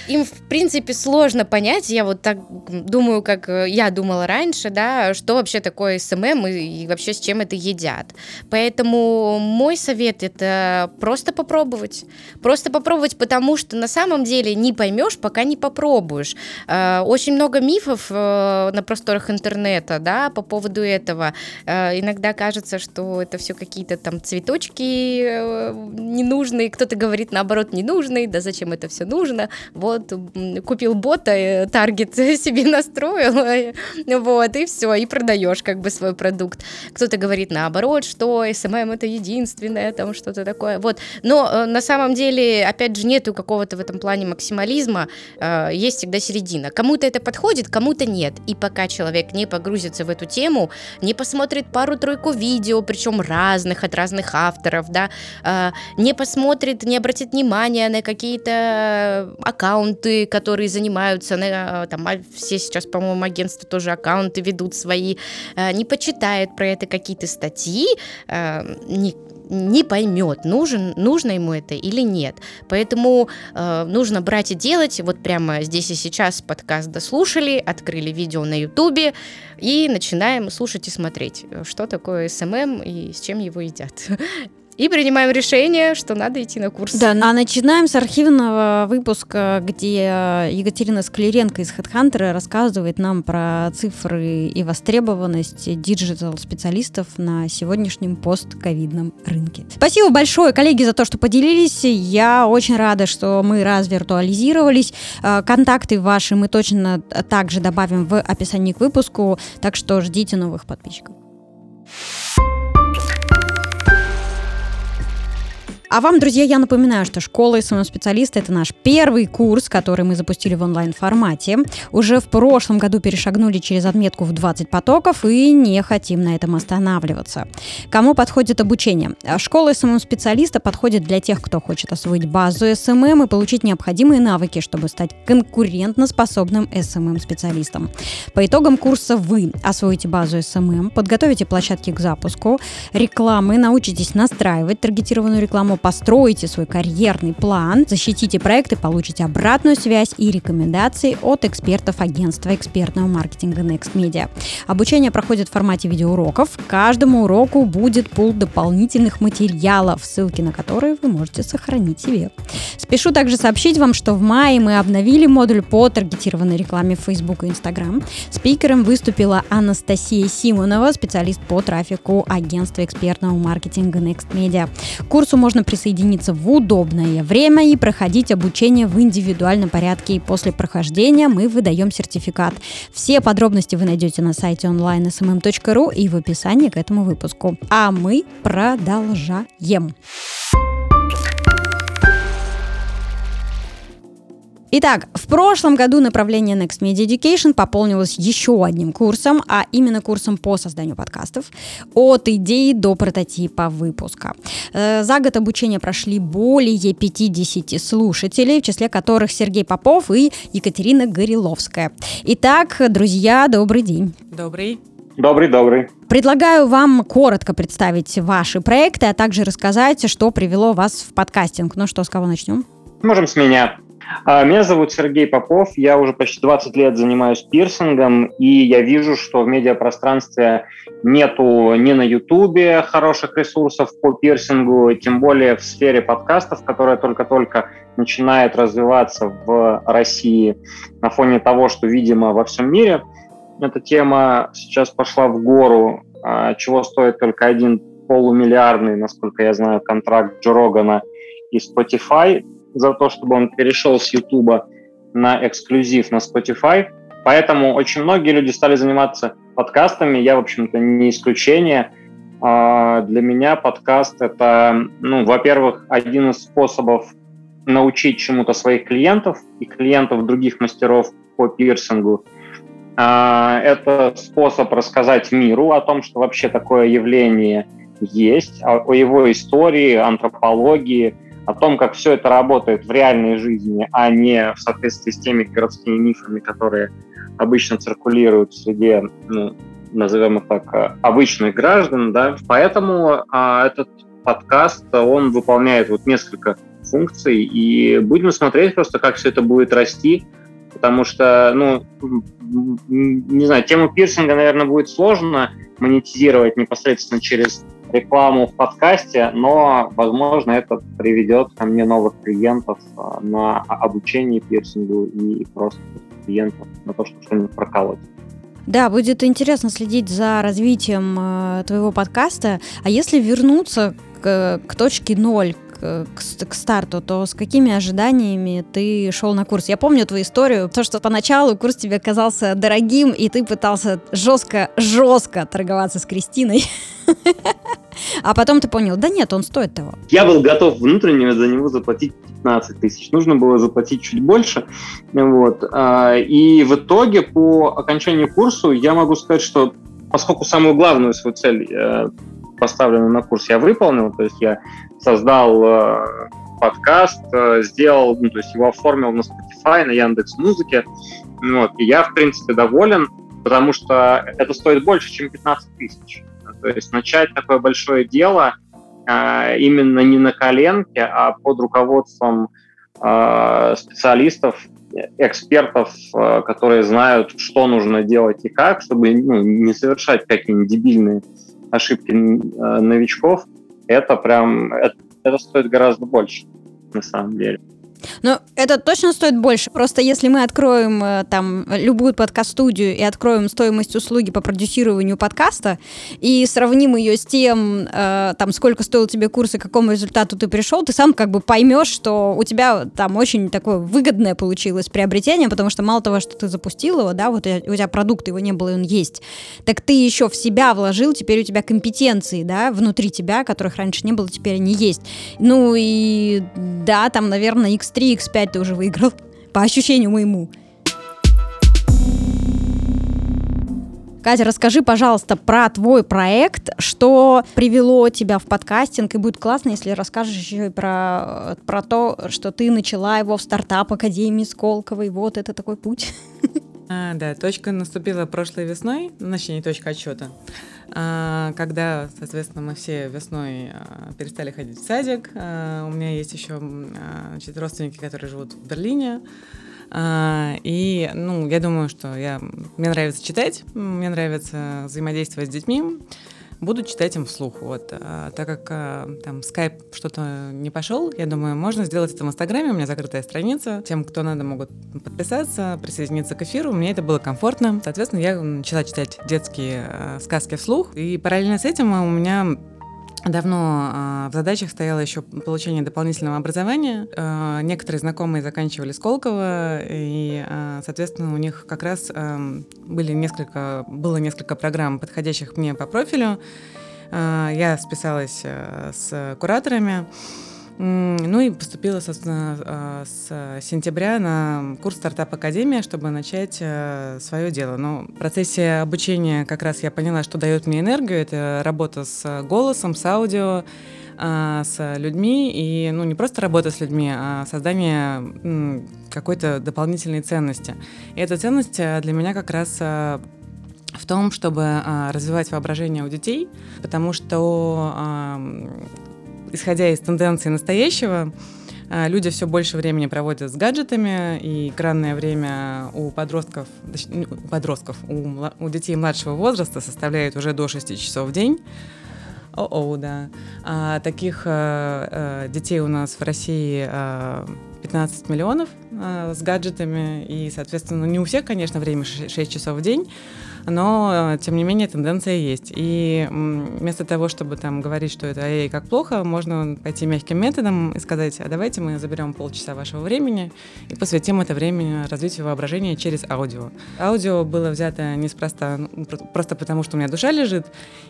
им, в принципе, сложно понять, я вот так думаю, как я думала раньше, да, что вообще такое СММ и, и вообще с чем это едят. Поэтому мой совет это просто попробовать. Просто попробовать, потому что на самом деле не поймешь, пока не попробуешь. Э, очень много мифов э, на просторах просторах интернета, да, по поводу этого. Э, иногда кажется, что это все какие-то там цветочки э, ненужные, кто-то говорит наоборот ненужные, да зачем это все нужно, вот, купил бота, э, таргет <laughs> себе настроил, вот, и все, и продаешь как бы свой продукт. Кто-то говорит наоборот, что SMM это единственное, там что-то такое, вот, но на самом деле, опять же, нету какого-то в этом плане максимализма, есть всегда середина. Кому-то это подходит, кому-то нет, и пока человек человек не погрузится в эту тему, не посмотрит пару-тройку видео, причем разных, от разных авторов, да, э, не посмотрит, не обратит внимания на какие-то аккаунты, которые занимаются, на, там, а все сейчас, по-моему, агентства тоже аккаунты ведут свои, э, не почитает про это какие-то статьи, э, не не поймет, нужен, нужно ему это или нет. Поэтому э, нужно брать и делать. Вот прямо здесь и сейчас подкаст дослушали, открыли видео на Ютубе и начинаем слушать и смотреть, что такое SMM и с чем его едят. <laughs> и принимаем решение, что надо идти на курс. Да, а начинаем с архивного выпуска, где Екатерина Склеренко из HeadHunter рассказывает нам про цифры и востребованность digital-специалистов на сегодняшнем постковидном рынке. Спасибо большое, коллеги, за то, что поделились. Я очень рада, что мы развиртуализировались. Э, контакты ваши мы точно также добавим в описании к выпуску, так что ждите новых подписчиков. А вам, друзья, я напоминаю, что школа SMM-специалиста – это наш первый курс, который мы запустили в онлайн-формате. Уже в прошлом году перешагнули через отметку в 20 потоков и не хотим на этом останавливаться. Кому подходит обучение? Школа SMM-специалиста подходит для тех, кто хочет освоить базу SMM и получить необходимые навыки, чтобы стать конкурентоспособным SMM-специалистом. По итогам курса вы освоите базу SMM, подготовите площадки к запуску рекламы, научитесь настраивать таргетированную рекламу построите свой карьерный план, защитите проекты, получите обратную связь и рекомендации от экспертов агентства экспертного маркетинга Next Media. Обучение проходит в формате видеоуроков. Каждому уроку будет пул дополнительных материалов, ссылки на которые вы можете сохранить себе. Спешу также сообщить вам, что в мае мы обновили модуль по таргетированной рекламе в Facebook и Instagram. Спикером выступила Анастасия Симонова, специалист по трафику агентства экспертного маркетинга Next Media. К курсу можно присоединиться в удобное время и проходить обучение в индивидуальном порядке. И после прохождения мы выдаем сертификат. Все подробности вы найдете на сайте online.smm.ru и в описании к этому выпуску. А мы продолжаем. Итак, в прошлом году направление Next Media Education пополнилось еще одним курсом, а именно курсом по созданию подкастов от идеи до прототипа выпуска. Э, за год обучения прошли более 50 слушателей, в числе которых Сергей Попов и Екатерина Гореловская. Итак, друзья, добрый день. Добрый. Добрый-добрый. Предлагаю вам коротко представить ваши проекты, а также рассказать, что привело вас в подкастинг. Ну что, с кого начнем? Можем с меня. А, меня зовут Сергей Попов, я уже почти 20 лет занимаюсь пирсингом, и я вижу, что в медиапространстве нету ни на Ютубе хороших ресурсов по пирсингу, тем более в сфере подкастов, которая только-только начинает развиваться в России на фоне того, что, видимо, во всем мире. Эта тема сейчас пошла в гору, а, чего стоит только один полумиллиардный, насколько я знаю, контракт Джо Рогана и Spotify – за то, чтобы он перешел с YouTube на эксклюзив на Spotify. Поэтому очень многие люди стали заниматься подкастами. Я, в общем-то, не исключение. А, для меня подкаст – это, ну, во-первых, один из способов научить чему-то своих клиентов и клиентов других мастеров по пирсингу. А, это способ рассказать миру о том, что вообще такое явление есть, о его истории, антропологии – о том, как все это работает в реальной жизни, а не в соответствии с теми городскими мифами, которые обычно циркулируют среди, ну, назовем их так, обычных граждан, да. Поэтому а, этот подкаст, он выполняет вот несколько функций, и будем смотреть просто, как все это будет расти, потому что, ну, не знаю, тему пирсинга, наверное, будет сложно монетизировать непосредственно через рекламу в подкасте, но, возможно, это приведет ко мне новых клиентов а, на обучение пирсингу и просто клиентов на то, чтобы что-нибудь проколоть. Да, будет интересно следить за развитием э, твоего подкаста. А если вернуться к, к точке ноль, к, к старту, то с какими ожиданиями ты шел на курс? Я помню твою историю, то, что поначалу курс тебе казался дорогим, и ты пытался жестко-жестко торговаться с Кристиной. <laughs> А потом ты понял, да нет, он стоит того. Я был готов внутренне за него заплатить 15 тысяч. Нужно было заплатить чуть больше. Вот. А, и в итоге по окончанию курса я могу сказать, что поскольку самую главную свою цель э, поставленную на курс я выполнил, то есть я создал э, подкаст, э, сделал, ну, то есть его оформил на Spotify, на Яндекс Музыке, вот, и я, в принципе, доволен, потому что это стоит больше, чем 15 тысяч. То есть начать такое большое дело э, именно не на коленке, а под руководством специалистов, экспертов, которые знают, что нужно делать и как, чтобы ну, не совершать какие-нибудь дебильные ошибки новичков. Это прям, это, это стоит гораздо больше, на самом деле. Но это точно стоит больше. Просто если мы откроем э, там любую подкаст-студию и откроем стоимость услуги по продюсированию подкаста и сравним ее с тем, э, там, сколько стоил тебе курс и к какому результату ты пришел, ты сам как бы поймешь, что у тебя там очень такое выгодное получилось приобретение, потому что мало того, что ты запустил его, да, вот у тебя продукт, его не было, и он есть, так ты еще в себя вложил, теперь у тебя компетенции, да, внутри тебя, которых раньше не было, теперь они есть. Ну и да, там, наверное, X X3, X5 ты уже выиграл, по ощущению моему. Катя, расскажи, пожалуйста, про твой проект, что привело тебя в подкастинг, и будет классно, если расскажешь еще и про, про то, что ты начала его в стартап Академии Сколковой, вот это такой путь. А, да, точка наступила прошлой весной, точнее, не точка отсчета, а, когда, соответственно, мы все весной а, перестали ходить в садик. А, у меня есть еще а, значит, родственники, которые живут в Берлине. А, и, ну, я думаю, что я, мне нравится читать, мне нравится взаимодействовать с детьми буду читать им вслух. Вот. А, так как а, там скайп что-то не пошел, я думаю, можно сделать это в Инстаграме, у меня закрытая страница. Тем, кто надо, могут подписаться, присоединиться к эфиру. Мне это было комфортно. Соответственно, я начала читать детские а, сказки вслух. И параллельно с этим у меня Давно э, в задачах стояло еще получение дополнительного образования. Э, некоторые знакомые заканчивали Сколково, и, э, соответственно, у них как раз э, были несколько, было несколько программ, подходящих мне по профилю. Э, я списалась э, с кураторами. Ну и поступила, собственно, а, с сентября на курс «Стартап Академия», чтобы начать э, свое дело. Но в процессе обучения как раз я поняла, что дает мне энергию. Это работа с голосом, с аудио, а, с людьми. И ну, не просто работа с людьми, а создание какой-то дополнительной ценности. И эта ценность э, для меня как раз э, в том, чтобы развивать воображение у детей, потому что исходя из тенденции настоящего, а, люди все больше времени проводят с гаджетами, и экранное время у подростков, ну, у подростков, у, у детей младшего возраста составляет уже до 6 часов в день. О-о, да. А таких а, а, детей у нас в России а, 15 миллионов а, с гаджетами, и, соответственно, не у всех, конечно, время 6 часов в день, но, э, тем не менее, тенденция есть. И вместо того, чтобы там говорить, что это эй, как плохо, можно пойти мягким методом и сказать, а давайте мы заберем полчаса вашего времени и посвятим это время развитию воображения через аудио. Аудио было взято неспроста, ну, просто потому, что у меня душа лежит,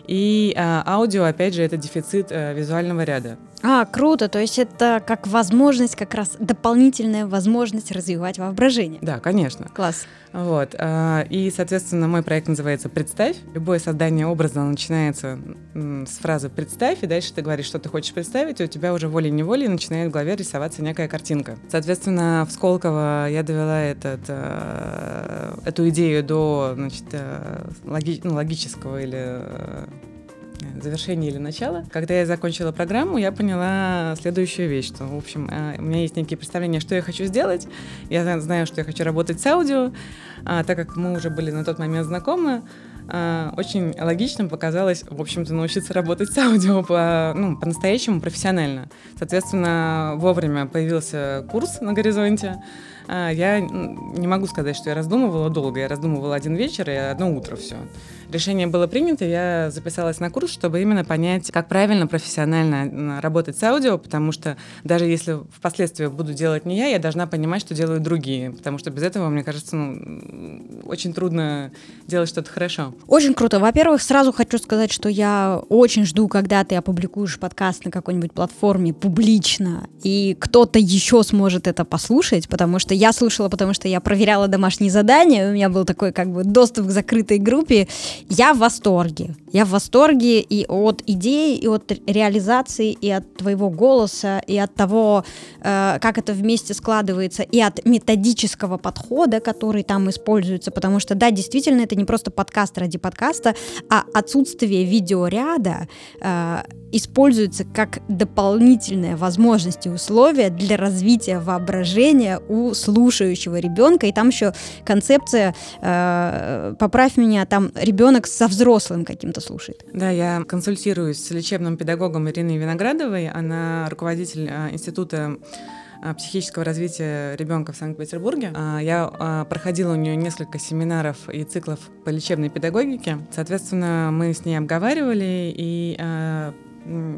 и а, аудио, опять же, это дефицит а, визуального ряда. А, круто, то есть это как возможность, как раз дополнительная возможность развивать воображение. Да, конечно. Класс. Вот. А, и, соответственно, мой проект называется «Представь». Любое создание образа начинается с фразы «представь», и дальше ты говоришь, что ты хочешь представить, и у тебя уже волей-неволей начинает в голове рисоваться некая картинка. Соответственно, в Сколково я довела этот, э, эту идею до значит, э, логи, ну, логического или завершение или начало. Когда я закончила программу, я поняла следующую вещь, что, в общем, э, у меня есть некие представления, что я хочу сделать. Я знаю, что я хочу работать с аудио, а, так как мы уже были на тот момент знакомы, а, очень логичным показалось, в общем-то, научиться работать с аудио по, ну, по-настоящему профессионально. Соответственно, вовремя появился курс на горизонте. А, я не могу сказать, что я раздумывала долго. Я раздумывала один вечер и одно утро все решение было принято, я записалась на курс, чтобы именно понять, как правильно профессионально работать с аудио, потому что даже если впоследствии буду делать не я, я должна понимать, что делают другие, потому что без этого, мне кажется, ну, очень трудно делать что-то хорошо. Очень круто. Во-первых, сразу хочу сказать, что я очень жду, когда ты опубликуешь подкаст на какой-нибудь платформе публично, и кто-то еще сможет это послушать, потому что я слушала, потому что я проверяла домашние задания, у меня был такой как бы доступ к закрытой группе, я в восторге. Я в восторге и от идеи, и от реализации, и от твоего голоса, и от того, э, как это вместе складывается, и от методического подхода, который там используется. Потому что, да, действительно, это не просто подкаст ради подкаста, а отсутствие видеоряда э, используется как дополнительная возможность и условия для развития воображения у слушающего ребенка. И там еще концепция, э, поправь меня, там ребенок со взрослым каким-то слушает. Да, я консультируюсь с лечебным педагогом Ириной Виноградовой. Она руководитель а, Института а, психического развития ребенка в Санкт-Петербурге. А, я проходила у нее несколько семинаров и циклов по лечебной педагогике. Соответственно, мы с ней обговаривали и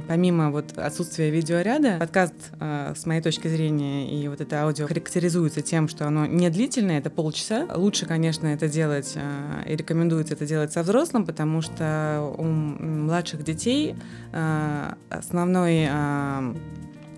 помимо вот отсутствия видеоряда, подкаст, э, с моей точки зрения, и вот это аудио характеризуется тем, что оно не длительное, это полчаса. Лучше, конечно, это делать, э, и рекомендуется это делать со взрослым, потому что у младших детей э, основной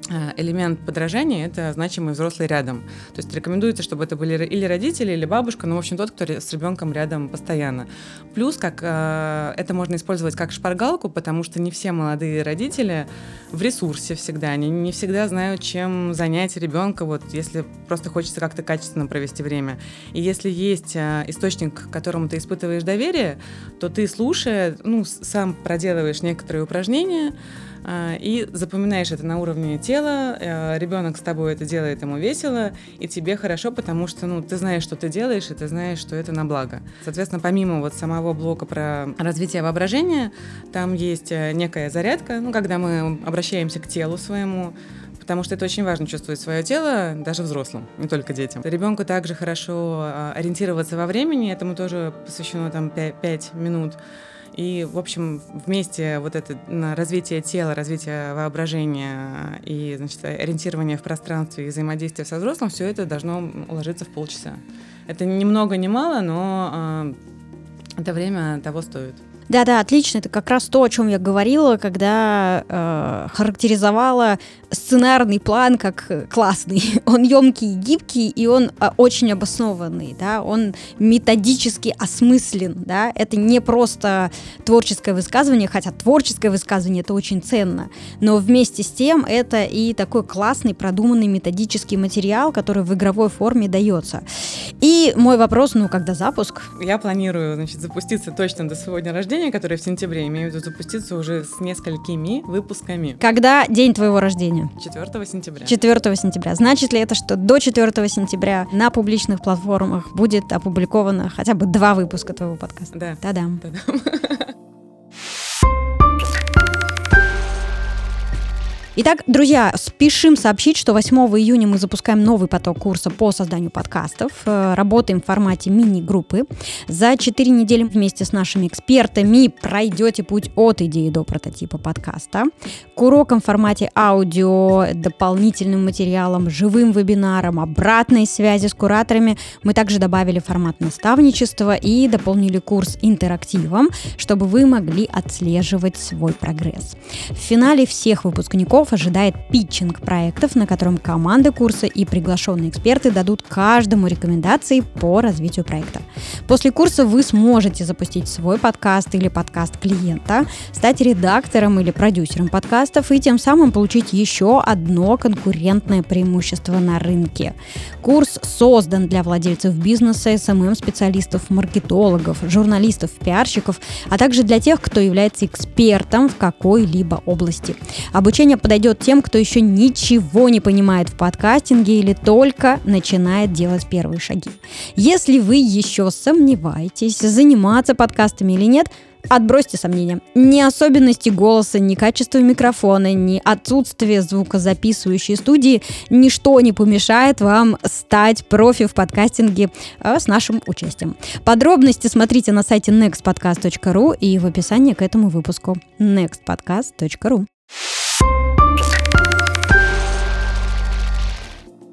элемент подражания — это значимый взрослый рядом. То есть рекомендуется, чтобы это были или родители, или бабушка, ну, в общем, тот, кто с ребенком рядом постоянно. Плюс, как э, это можно использовать как шпаргалку, потому что не все молодые родители в ресурсе всегда, они не всегда знают, чем занять ребенка, вот, если просто хочется как-то качественно провести время. И если есть э, источник, к которому ты испытываешь доверие, то ты, слушая, ну, сам проделываешь некоторые упражнения, и запоминаешь это на уровне тела, э, ребенок с тобой это делает, ему весело, и тебе хорошо, потому что ну, ты знаешь, что ты делаешь, и ты знаешь, что это на благо. Соответственно, помимо вот самого блока про развитие воображения, там есть э, некая зарядка, ну, когда мы обращаемся к телу своему, потому что это очень важно чувствовать свое тело даже взрослым, не только детям. Ребенку также хорошо а, ориентироваться во времени, этому тоже посвящено там 5, 5 минут. И, в общем, вместе вот это развитие тела, развитие воображения и, значит, ориентирование в пространстве и взаимодействие со взрослым, все это должно уложиться в полчаса. Это ни много, ни мало, но э, это время того стоит. Да-да, отлично. Это как раз то, о чем я говорила, когда э, характеризовала сценарный план как классный. <laughs> Он емкий, гибкий, и он э, очень обоснованный, да, он методически осмыслен, да, это не просто творческое высказывание, хотя творческое высказывание это очень ценно, но вместе с тем это и такой классный, продуманный методический материал, который в игровой форме дается. И мой вопрос, ну, когда запуск? Я планирую, значит, запуститься точно до своего дня рождения, рождения, которое в сентябре, имею в виду запуститься уже с несколькими выпусками. Когда день твоего рождения? 4 сентября. 4 сентября. Значит ли это, что до 4 сентября на публичных платформах будет опубликовано хотя бы два выпуска твоего подкаста? Да. Та-дам. Та-дам. <laughs> Итак, друзья, спешим сообщить, что 8 июня мы запускаем новый поток курса по созданию подкастов. Э, работаем в формате мини-группы. За 4 недели вместе с нашими экспертами пройдете путь от идеи до прототипа подкаста. К урокам в формате аудио, дополнительным материалам, живым вебинарам, обратной связи с кураторами мы также добавили формат наставничества и дополнили курс интерактивом, чтобы вы могли отслеживать свой прогресс. В финале всех выпускников выпускников ожидает питчинг проектов, на котором команды курса и приглашенные эксперты дадут каждому рекомендации по развитию проекта. После курса вы сможете запустить свой подкаст или подкаст клиента, стать редактором или продюсером подкастов и тем самым получить еще одно конкурентное преимущество на рынке. Курс создан для владельцев бизнеса, СММ-специалистов, маркетологов, журналистов, пиарщиков, а также для тех, кто является экспертом в какой-либо области. Обучение подойдет тем, кто еще ничего не понимает в подкастинге или только начинает делать первые шаги. Если вы еще сомневаетесь, заниматься подкастами или нет, Отбросьте сомнения. Ни особенности голоса, ни качество микрофона, ни отсутствие звукозаписывающей студии ничто не помешает вам стать профи в подкастинге э, с нашим участием. Подробности смотрите на сайте nextpodcast.ru и в описании к этому выпуску nextpodcast.ru.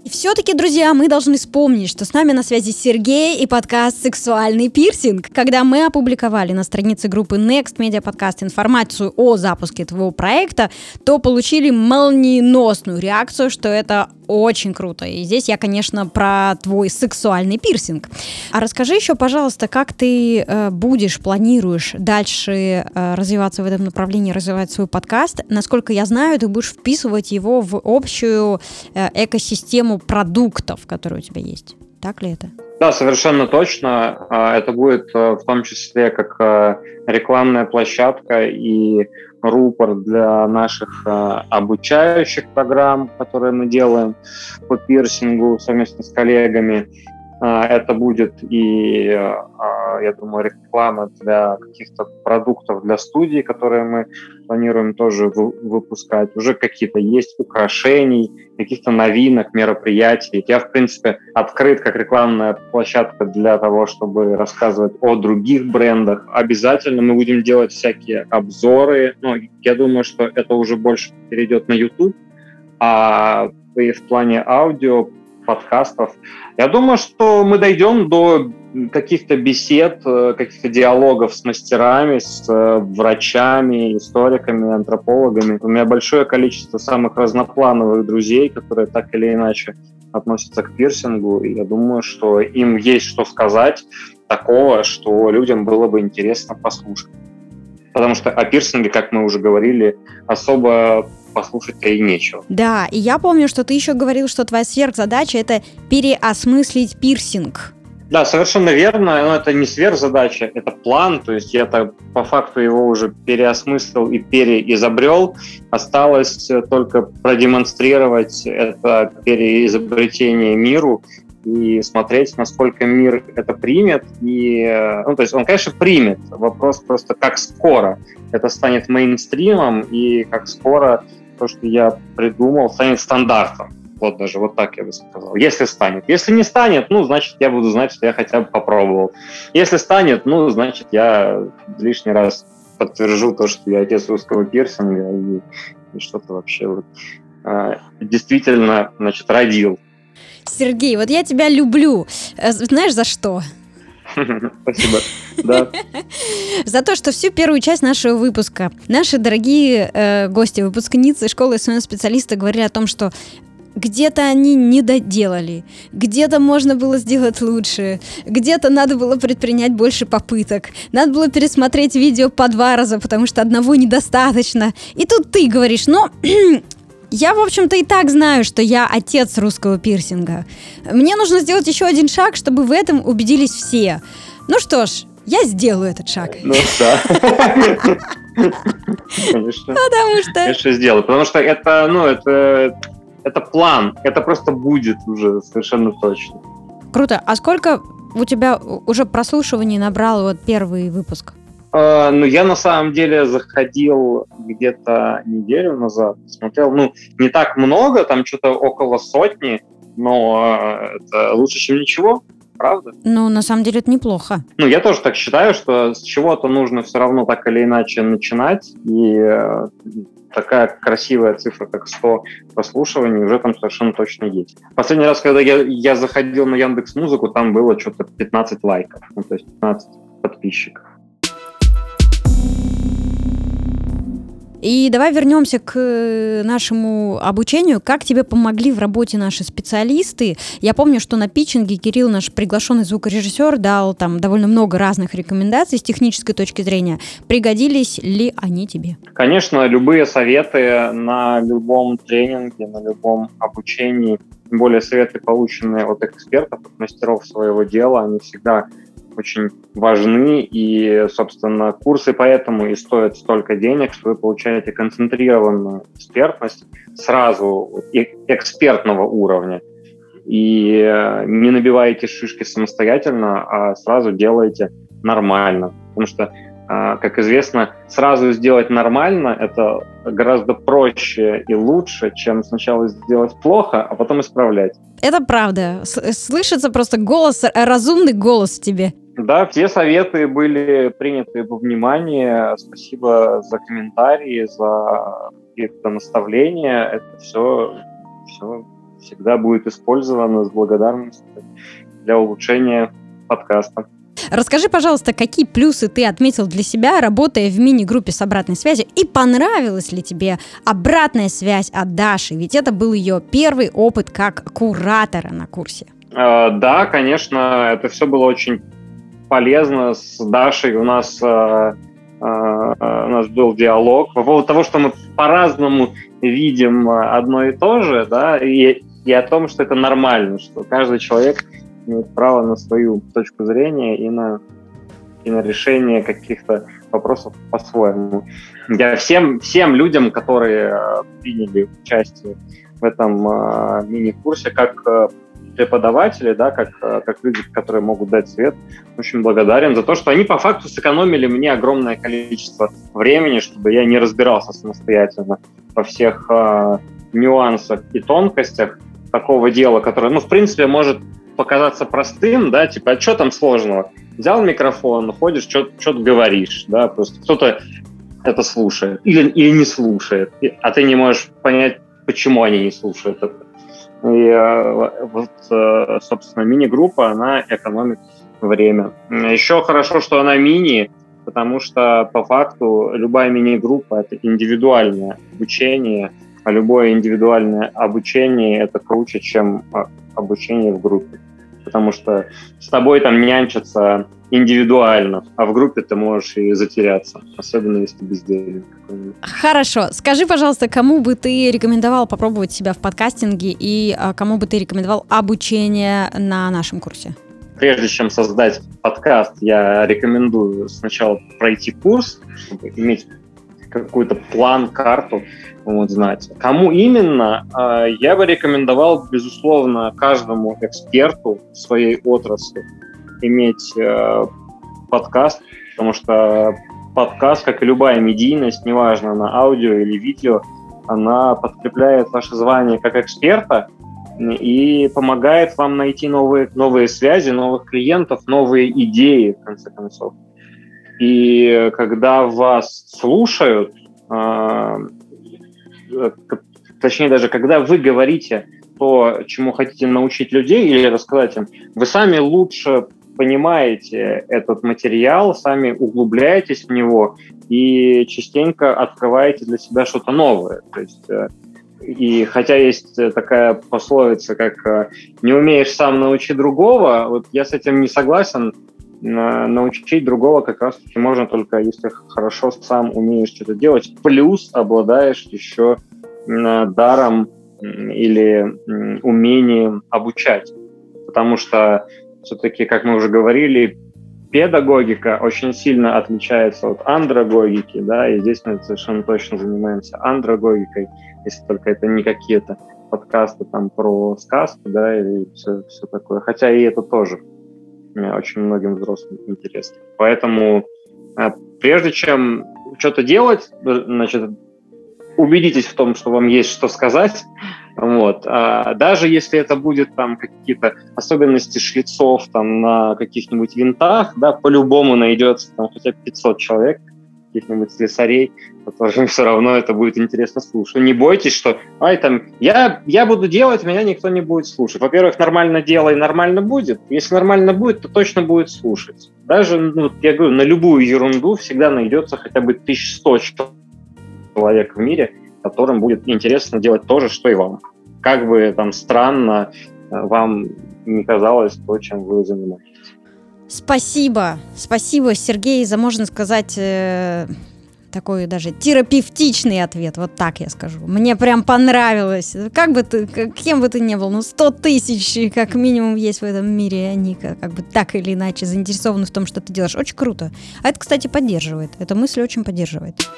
И все-таки, друзья, мы должны вспомнить, что с нами на связи Сергей и подкаст «Сексуальный пирсинг». Когда мы опубликовали на странице группы Next Media Podcast информацию о запуске твоего проекта, то получили молниеносную реакцию, что это очень круто. И здесь я, конечно, про твой сексуальный пирсинг. А расскажи еще, пожалуйста, как ты э, будешь, планируешь дальше э, развиваться в этом направлении, развивать свой подкаст. Насколько я знаю, ты будешь вписывать его в общую э, экосистему продуктов, которые у тебя есть. Так ли это? Да, совершенно точно. А, это будет э, в том числе как э, рекламная площадка и рупор для наших э, обучающих программ, которые мы делаем по пирсингу совместно с коллегами. Это будет и э, я думаю, реклама для каких-то продуктов для студии, которые мы планируем тоже выпускать. Уже какие-то есть украшений, каких-то новинок, мероприятий. Я, в принципе, открыт как рекламная площадка для того, чтобы рассказывать о других брендах. Обязательно мы будем делать всякие обзоры. Ну, я думаю, что это уже больше перейдет на YouTube, а в плане аудио подкастов. Я думаю, что мы дойдем до каких-то бесед, э, каких-то диалогов с мастерами, с э, врачами, историками, антропологами. У меня большое количество самых разноплановых друзей, которые так или иначе относятся к пирсингу, и я думаю, что им есть что сказать такого, что людям было бы интересно послушать. Потому что о пирсинге, как мы уже говорили, особо послушать-то и нечего. Да, и я помню, что ты еще говорил, что твоя сверхзадача – это переосмыслить пирсинг. Да, совершенно верно. Но это не сверхзадача, это план. То есть я так по факту его уже переосмыслил и переизобрел. Осталось только продемонстрировать это переизобретение миру и смотреть, насколько мир это примет. И, ну, то есть он, конечно, примет. Вопрос просто, как скоро это станет мейнстримом и как скоро то, что я придумал, станет стандартом. Вот даже вот так я бы сказал. Если станет. Если не станет, ну, значит, я буду знать, что я хотя бы попробовал. Если станет, ну, значит, я лишний раз подтвержу то, что я отец русского пирсинга и, и что-то вообще вот, э, действительно, значит, родил. Сергей, вот я тебя люблю. Э, знаешь, за что? Спасибо. Да. <laughs> За то, что всю первую часть нашего выпуска наши дорогие э, гости, выпускницы школы СММ-специалисты говорили о том, что где-то они не доделали, где-то можно было сделать лучше, где-то надо было предпринять больше попыток, надо было пересмотреть видео по два раза, потому что одного недостаточно. И тут ты говоришь, ну, <clears throat> я, в общем-то, и так знаю, что я отец русского пирсинга. Мне нужно сделать еще один шаг, чтобы в этом убедились все. Ну что ж, я сделаю этот шаг. Ну да. <laughs> Конечно. Потому что... Конечно, сделаю. Потому что это, ну, это, это план. Это просто будет уже совершенно точно. Круто. А сколько у тебя уже прослушиваний набрал вот первый выпуск? Uh, ну, я на самом деле заходил где-то неделю назад, смотрел, ну, не так много, там что-то около сотни, но uh, это лучше, чем ничего, правда? Ну, на самом деле это неплохо. Ну, я тоже так считаю, что с чего-то нужно все равно так или иначе начинать, и uh, такая красивая цифра, как 100 прослушиваний, уже там совершенно точно есть. Последний раз, когда я, я заходил на Яндекс Музыку, там было что-то 15 лайков, ну, то есть 15 подписчиков. И давай вернемся к э, нашему обучению. Как тебе помогли в работе наши специалисты? Я помню, что на питчинге Кирилл, наш приглашенный звукорежиссер, дал там довольно много разных рекомендаций с технической точки зрения. Пригодились ли они тебе? Конечно, любые советы на любом тренинге, на любом обучении, тем более советы, полученные от экспертов, от мастеров своего дела, они всегда очень важны, и, собственно, курсы поэтому и стоят столько денег, что вы получаете концентрированную экспертность сразу экспертного уровня, и э, не набиваете шишки самостоятельно, а сразу делаете нормально. Потому что, э, как известно, сразу сделать нормально — это гораздо проще и лучше, чем сначала сделать плохо, а потом исправлять. Это правда. Слышится просто голос, разумный голос в тебе. Да, все советы были приняты во внимание. Спасибо за комментарии, за какие-то наставления. Это все, все всегда будет использовано с благодарностью для улучшения подкаста. Расскажи, пожалуйста, какие плюсы ты отметил для себя, работая в мини-группе с обратной связью, и понравилась ли тебе обратная связь от Даши? Ведь это был ее первый опыт как куратора на курсе. Э, да, конечно, это все было очень полезно с Дашей. У нас, э, э, у нас был диалог по поводу того, что мы по-разному видим одно и то же, да, и, и о том, что это нормально, что каждый человек имеет право на свою точку зрения и на, и на решение каких-то вопросов по-своему. Я всем, всем людям, которые приняли участие в этом э, мини-курсе, как преподаватели, да, как, э, как люди, которые могут дать совет, очень благодарен за то, что они по факту сэкономили мне огромное количество времени, чтобы я не разбирался самостоятельно во всех э, нюансах и тонкостях такого дела, которое, ну, в принципе, может показаться простым, да, типа, а что там сложного? Взял микрофон, ходишь, что-то говоришь, да, просто кто-то это слушает или, или не слушает, а ты не можешь понять, почему они не слушают это. И э, вот, э, собственно, мини-группа, она экономит время. Еще хорошо, что она мини, потому что по факту любая мини-группа — это индивидуальное обучение, а любое индивидуальное обучение — это круче, чем а, обучение в группе. Потому что с тобой там нянчатся индивидуально, а в группе ты можешь и затеряться, особенно если бездельник Хорошо. Скажи, пожалуйста, кому бы ты рекомендовал попробовать себя в подкастинге и а, кому бы ты рекомендовал обучение на нашем курсе? Прежде чем создать подкаст, я рекомендую сначала пройти курс, чтобы иметь какой-то план, карту, вот, знать. Кому именно, а, я бы рекомендовал, безусловно, каждому эксперту своей отрасли иметь э, подкаст, потому что подкаст, как и любая медийность, неважно, на аудио или видео, она подкрепляет ваше звание как эксперта и помогает вам найти новые, новые связи, новых клиентов, новые идеи, в конце концов. И когда вас слушают, э, точнее даже когда вы говорите то, чему хотите научить людей или рассказать им, вы сами лучше понимаете этот материал, сами углубляетесь в него и частенько открываете для себя что-то новое. То есть, э, и хотя есть такая пословица, как э, «не умеешь сам научить другого», вот я с этим не согласен. Научить другого как раз-таки можно только если хорошо сам умеешь что-то делать, плюс обладаешь еще даром или умением обучать. Потому что все-таки, как мы уже говорили, педагогика очень сильно отличается от андрогогики, да, и здесь мы совершенно точно занимаемся андрогогикой, если только это не какие-то подкасты там про сказки, да, и все, все такое. Хотя и это тоже очень многим взрослым интересно. Поэтому э, прежде чем что-то делать, значит, убедитесь в том, что вам есть что сказать, вот. А даже если это будет там какие-то особенности шлицов там на каких-нибудь винтах, да, по-любому найдется там хотя бы 500 человек, каких-нибудь слесарей, которым все равно это будет интересно слушать. Не бойтесь, что ай, там, я, я буду делать, меня никто не будет слушать. Во-первых, нормально делай, нормально будет. Если нормально будет, то точно будет слушать. Даже, ну, я говорю, на любую ерунду всегда найдется хотя бы 1100 человек в мире, которым будет интересно делать то же, что и вам. Как бы там странно э, вам не казалось то, чем вы занимаетесь. Спасибо, спасибо, Сергей, за, можно сказать, э, такой даже терапевтичный ответ, вот так я скажу. Мне прям понравилось. Как бы ты, кем бы ты ни был, ну 100 тысяч как минимум есть в этом мире, они как, как бы так или иначе заинтересованы в том, что ты делаешь. Очень круто. А это, кстати, поддерживает. Эта мысль очень поддерживает.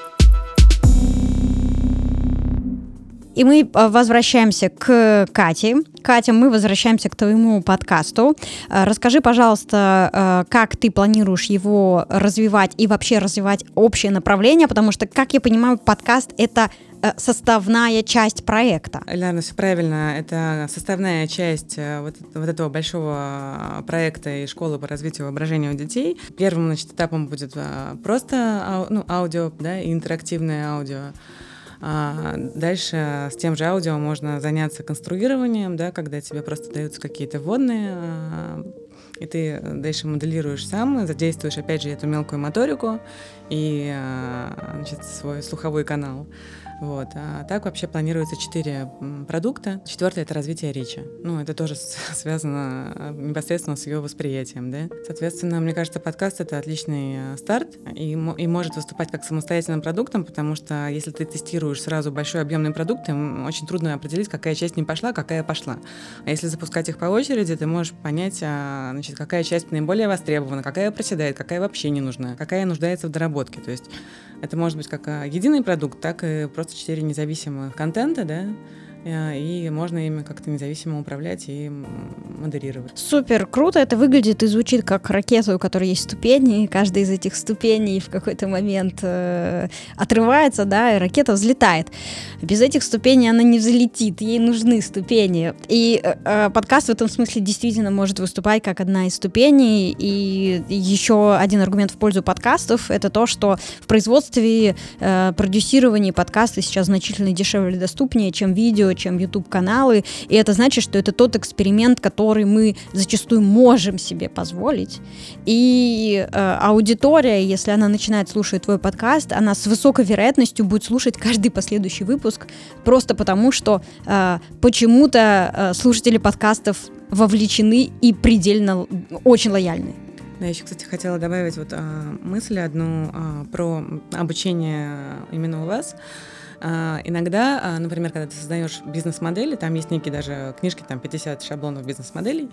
И мы э, возвращаемся к Кате. Катя, мы возвращаемся к твоему подкасту. Э, расскажи, пожалуйста, э, как ты планируешь его развивать и вообще развивать общее направление, потому что, как я понимаю, подкаст — это составная часть проекта. Ляна, все правильно. Это составная часть вот, вот этого большого проекта и школы по развитию воображения у детей. Первым значит, этапом будет просто ну, аудио, да, интерактивное аудио. А дальше с тем же аудио можно заняться конструированием, да, когда тебе просто даются какие-то вводные, а, и ты дальше моделируешь сам, задействуешь опять же эту мелкую моторику и а, значит, свой слуховой канал. Вот. А так вообще планируется четыре продукта. Четвертое — это развитие речи. Ну, это тоже <laughs> связано а, непосредственно с ее восприятием, да. Соответственно, мне кажется, подкаст — это отличный а, старт и, и может выступать как самостоятельным продуктом, потому что если ты тестируешь сразу большой объемный продукт, очень трудно определить, какая часть не пошла, какая пошла. А если запускать их по очереди, ты можешь понять, значит, какая часть наиболее востребована, какая проседает, какая вообще не нужна, какая нуждается в доработке. То есть это может быть как единый продукт, так и просто четыре независимых контента, да, и можно ими как-то независимо управлять и модерировать. Супер, круто это выглядит и звучит как ракета, у которой есть ступени, и каждая из этих ступеней в какой-то момент э, отрывается, да, и ракета взлетает. Без этих ступеней она не взлетит, ей нужны ступени. И э, э подкаст в этом смысле действительно может выступать как одна из ступеней. И еще один аргумент в пользу подкастов — это то, что в производстве, э, продюсировании подкаста сейчас значительно дешевле доступнее, чем видео, чем YouTube-каналы. И это значит, что это тот эксперимент, который мы зачастую можем себе позволить. И э, аудитория, если она начинает слушать твой подкаст, она с высокой вероятностью будет слушать каждый последующий выпуск, просто потому что э, почему-то э, слушатели подкастов вовлечены и предельно очень лояльны. Да, еще, кстати, хотела добавить вот а, мысль одну а, про обучение именно у вас. А, иногда, а, например, когда ты создаешь бизнес-модели, там есть некие даже книжки, там 50 шаблонов бизнес-моделей,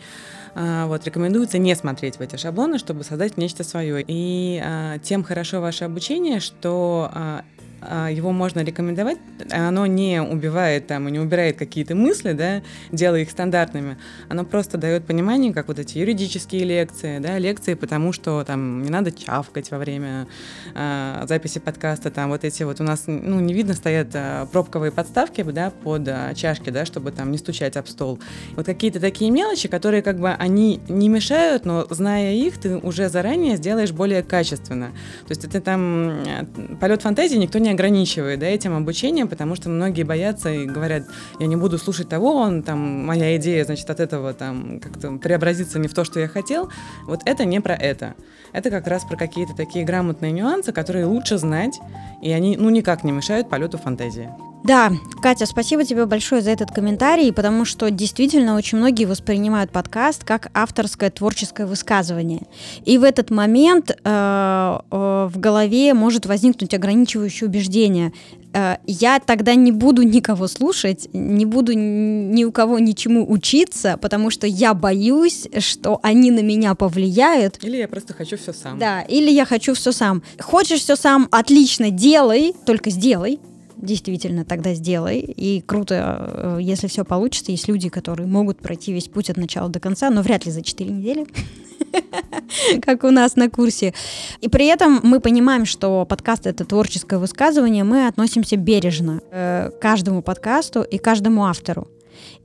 а, вот, рекомендуется не смотреть в эти шаблоны, чтобы создать нечто свое. И тем хорошо ваше обучение, что а, его можно рекомендовать, оно не убивает там и не убирает какие-то мысли, да, делая их стандартными, оно просто дает понимание, как вот эти юридические лекции, да, лекции, потому что там не надо чавкать во время э, записи подкаста, там вот эти вот у нас, ну, не видно, стоят э, пробковые подставки, да, под э, чашки, да, чтобы там не стучать об стол. Вот какие-то такие мелочи, которые как бы они не мешают, но зная их, ты уже заранее сделаешь более качественно. То есть это там полет фантазии никто не ограничивает да, этим обучением, потому что многие боятся и говорят, я не буду слушать того, он там, моя идея, значит, от этого там как-то преобразится не в то, что я хотел. Вот это не про это. Это как раз про какие-то такие грамотные нюансы, которые лучше знать, и они, ну, никак не мешают полету фантазии. Да, Катя, спасибо тебе большое за этот комментарий, потому что действительно очень многие воспринимают подкаст как авторское творческое высказывание. И в этот момент э, э, в голове может возникнуть ограничивающее убеждение. Э, я тогда не буду никого слушать, не буду ни у кого ничему учиться, потому что я боюсь, что они на меня повлияют. Или я просто хочу все сам. Да, или я хочу все сам. Хочешь все сам, отлично, делай, только сделай действительно тогда сделай. И круто, э, если все получится. Есть люди, которые могут пройти весь путь от начала до конца, но вряд ли за 4 недели, <laughs> как у нас на курсе. И при этом мы понимаем, что подкаст — это творческое высказывание, мы относимся бережно э, к каждому подкасту и каждому автору.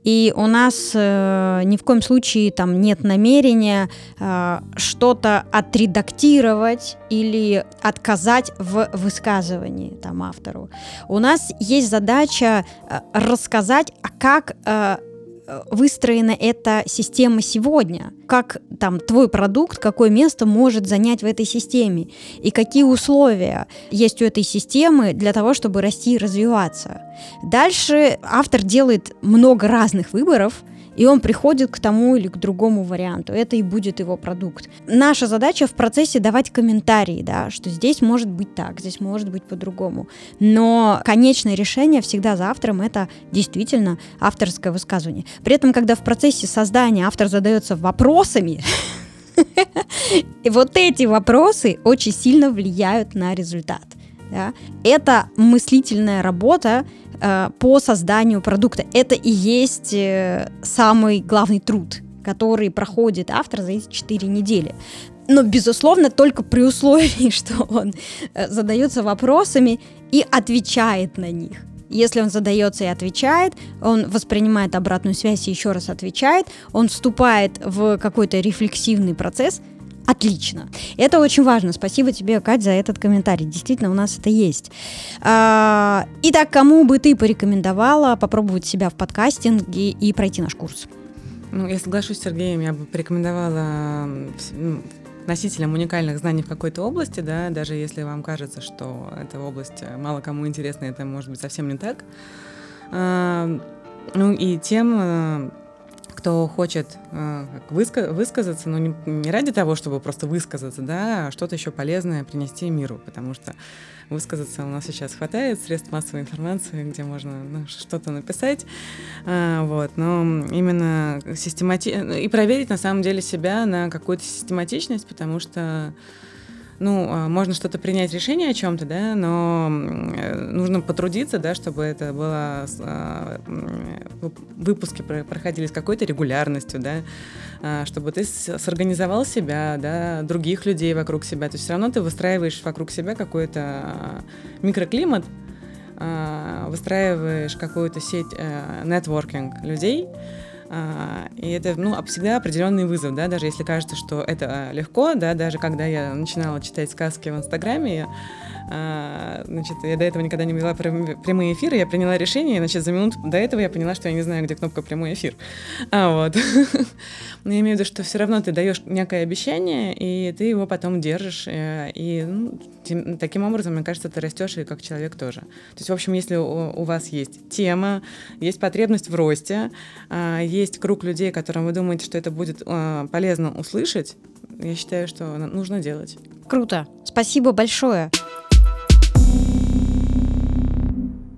И у нас э, ни в коем случае там нет намерения э, что-то отредактировать или отказать в высказывании там автору. У нас есть задача э, рассказать, а как э, выстроена эта система сегодня, как там твой продукт, какое место может занять в этой системе, и какие условия есть у этой системы для того, чтобы расти и развиваться. Дальше автор делает много разных выборов, и он приходит к тому или к другому варианту. Это и будет его продукт. Наша задача в процессе давать комментарии, да, что здесь может быть так, здесь может быть по-другому. Но конечное решение всегда за автором это действительно авторское высказывание. При этом, когда в процессе создания автор задается вопросами, и <laughs> вот эти вопросы очень сильно влияют на результат. Да? Это мыслительная работа, Э, по созданию продукта. Это и есть э, самый главный труд, который проходит автор за эти 4 недели. Но, безусловно, только при условии, <laughs> что он э, задается вопросами и отвечает на них. Если он задается и отвечает, он воспринимает обратную связь и еще раз отвечает, он вступает в какой-то рефлексивный процесс – Отлично. Это очень важно. Спасибо тебе, Кать, за этот комментарий. Действительно, у нас это есть. А, итак, кому бы ты порекомендовала попробовать себя в подкастинге и пройти наш курс? Ну, я соглашусь с Сергеем, я бы порекомендовала носителям уникальных знаний в какой-то области, да, даже если вам кажется, что эта область мало кому интересна, это может быть совсем не так. А, ну и тем кто хочет э, выска- высказаться, но не, не ради того, чтобы просто высказаться, да, а что-то еще полезное принести миру, потому что высказаться у нас сейчас хватает средств массовой информации, где можно ну, что-то написать, а, вот, но именно системати... и проверить на самом деле себя на какую-то систематичность, потому что ну, а, можно что-то принять решение о чем-то, да, но нужно потрудиться, да, чтобы это было, а, выпуски проходили с какой-то регулярностью, да, а, чтобы ты сорганизовал себя, да, других людей вокруг себя. То есть все равно ты выстраиваешь вокруг себя какой-то микроклимат, выстраиваешь какую-то сеть нетворкинг людей, и это, ну, всегда определенный вызов, да, даже если кажется, что это легко, да, даже когда я начинала читать сказки в Инстаграме, а, значит, я до этого никогда не вела прямые эфиры, я приняла решение, значит, за минуту до этого я поняла, что я не знаю, где кнопка «Прямой эфир». А, вот. Но <laughs> я имею в виду, что все равно ты даешь некое обещание, и ты его потом держишь, э, и ну, тем, таким образом, мне кажется, ты растешь и как человек тоже. То есть, в общем, если у, у вас есть тема, есть потребность в росте, а, есть круг людей, которым вы думаете, что это будет а, полезно услышать, я считаю, что нужно делать. Круто. Спасибо большое.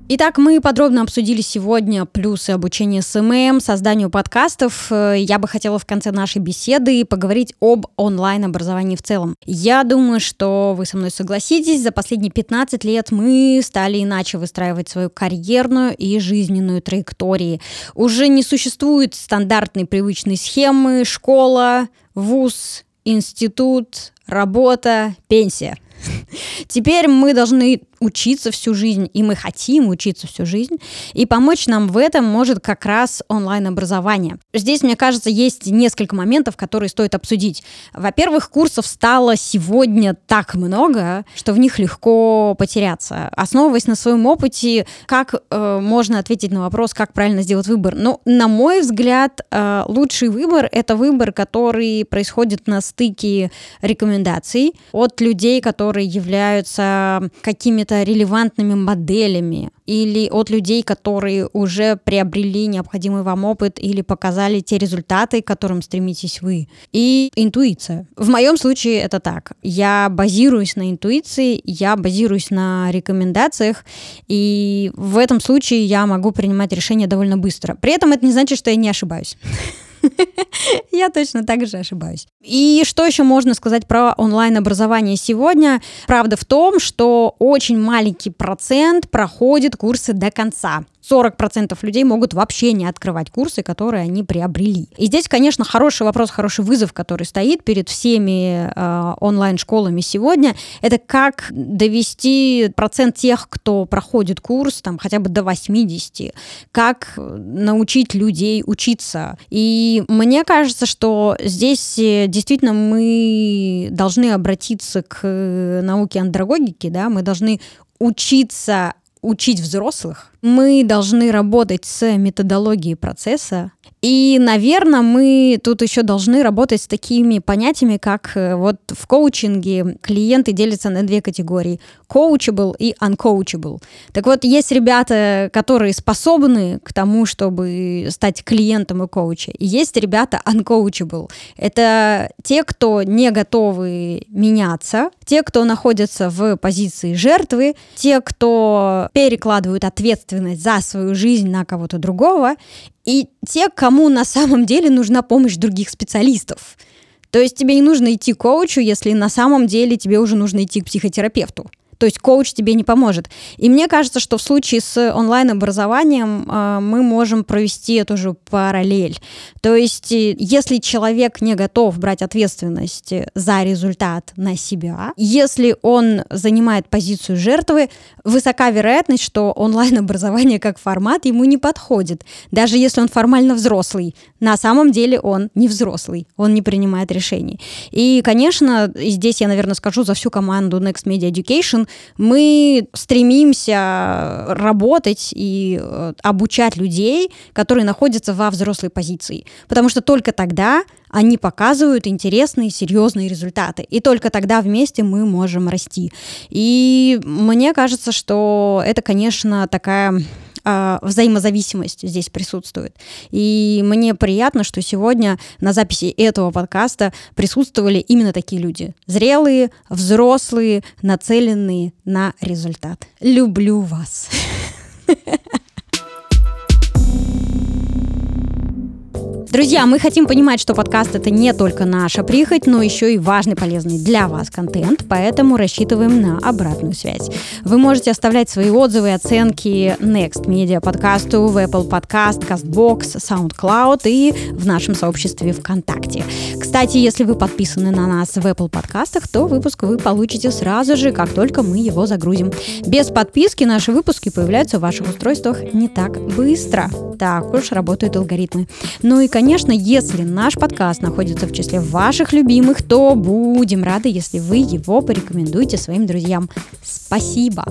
Итак, мы подробно обсудили сегодня плюсы обучения SMM, созданию подкастов. Э, я бы хотела в конце нашей беседы поговорить об онлайн-образовании в целом. Я думаю, что вы со мной согласитесь, за последние 15 лет мы стали иначе выстраивать свою карьерную и жизненную траектории. Уже не существует стандартной привычной схемы школа, вуз, институт, работа, пенсия. <laughs> Теперь мы должны учиться всю жизнь, и мы хотим учиться всю жизнь, и помочь нам в этом может как раз онлайн-образование. Здесь, мне кажется, есть несколько моментов, которые стоит обсудить. Во-первых, курсов стало сегодня так много, что в них легко потеряться. Основываясь на своем опыте, как э, можно ответить на вопрос, как правильно сделать выбор? Ну, на мой взгляд, э, лучший выбор — это выбор, который происходит на стыке рекомендаций от людей, которые являются какими-то какими-то релевантными моделями или от людей, которые уже приобрели необходимый вам опыт или показали те результаты, к которым стремитесь вы. И интуиция. В моем случае это так. Я базируюсь на интуиции, я базируюсь на рекомендациях, и в этом случае я могу принимать решения довольно быстро. При этом это не значит, что я не ошибаюсь. <laughs> Я точно так же ошибаюсь. И что еще можно сказать про онлайн-образование сегодня? Правда в том, что очень маленький процент проходит курсы до конца. 40% людей могут вообще не открывать курсы, которые они приобрели. И здесь, конечно, хороший вопрос, хороший вызов, который стоит перед всеми э, онлайн-школами сегодня, это как довести процент тех, кто проходит курс, там, хотя бы до 80, как научить людей учиться. И мне кажется, что здесь э, действительно мы должны обратиться к науке андрогогики, да, мы должны учиться учить взрослых, мы должны работать с методологией процесса, и, наверное, мы тут еще должны работать с такими понятиями, как э, вот в коучинге клиенты делятся на две категории – coachable и uncoachable. Так вот, есть ребята, которые способны к тому, чтобы стать клиентом и коуча, и есть ребята uncoachable. Это те, кто не готовы меняться, те, кто находятся в позиции жертвы, те, кто перекладывают ответственность за свою жизнь на кого-то другого, и те, кому на самом деле нужна помощь других специалистов. То есть тебе не нужно идти к коучу, если на самом деле тебе уже нужно идти к психотерапевту. То есть коуч тебе не поможет. И мне кажется, что в случае с онлайн-образованием э, мы можем провести эту же параллель. То есть э, если человек не готов брать ответственность за результат на себя, если он занимает позицию жертвы, высока вероятность, что онлайн-образование как формат ему не подходит. Даже если он формально взрослый, на самом деле он не взрослый, он не принимает решений. И, конечно, здесь я, наверное, скажу за всю команду Next Media Education, мы стремимся работать и э, обучать людей, которые находятся во взрослой позиции. Потому что только тогда они показывают интересные, серьезные результаты. И только тогда вместе мы можем расти. И мне кажется, что это, конечно, такая э, взаимозависимость здесь присутствует. И мне приятно, что сегодня на записи этого подкаста присутствовали именно такие люди. Зрелые, взрослые, нацеленные на результат. Люблю вас. <laughs> Друзья, мы хотим понимать, что подкаст это не только наша прихоть, но еще и важный, полезный для вас контент, поэтому рассчитываем на обратную связь. Вы можете оставлять свои отзывы и оценки Next Media подкасту в Apple Podcast, CastBox, SoundCloud и в нашем сообществе ВКонтакте. Кстати, если вы подписаны на нас в Apple подкастах, то выпуск вы получите сразу же, как только мы его загрузим. Без подписки наши выпуски появляются в ваших устройствах не так быстро. Так уж работают алгоритмы. Ну и, конечно, если наш подкаст находится в числе ваших любимых, то будем рады, если вы его порекомендуете своим друзьям. Спасибо!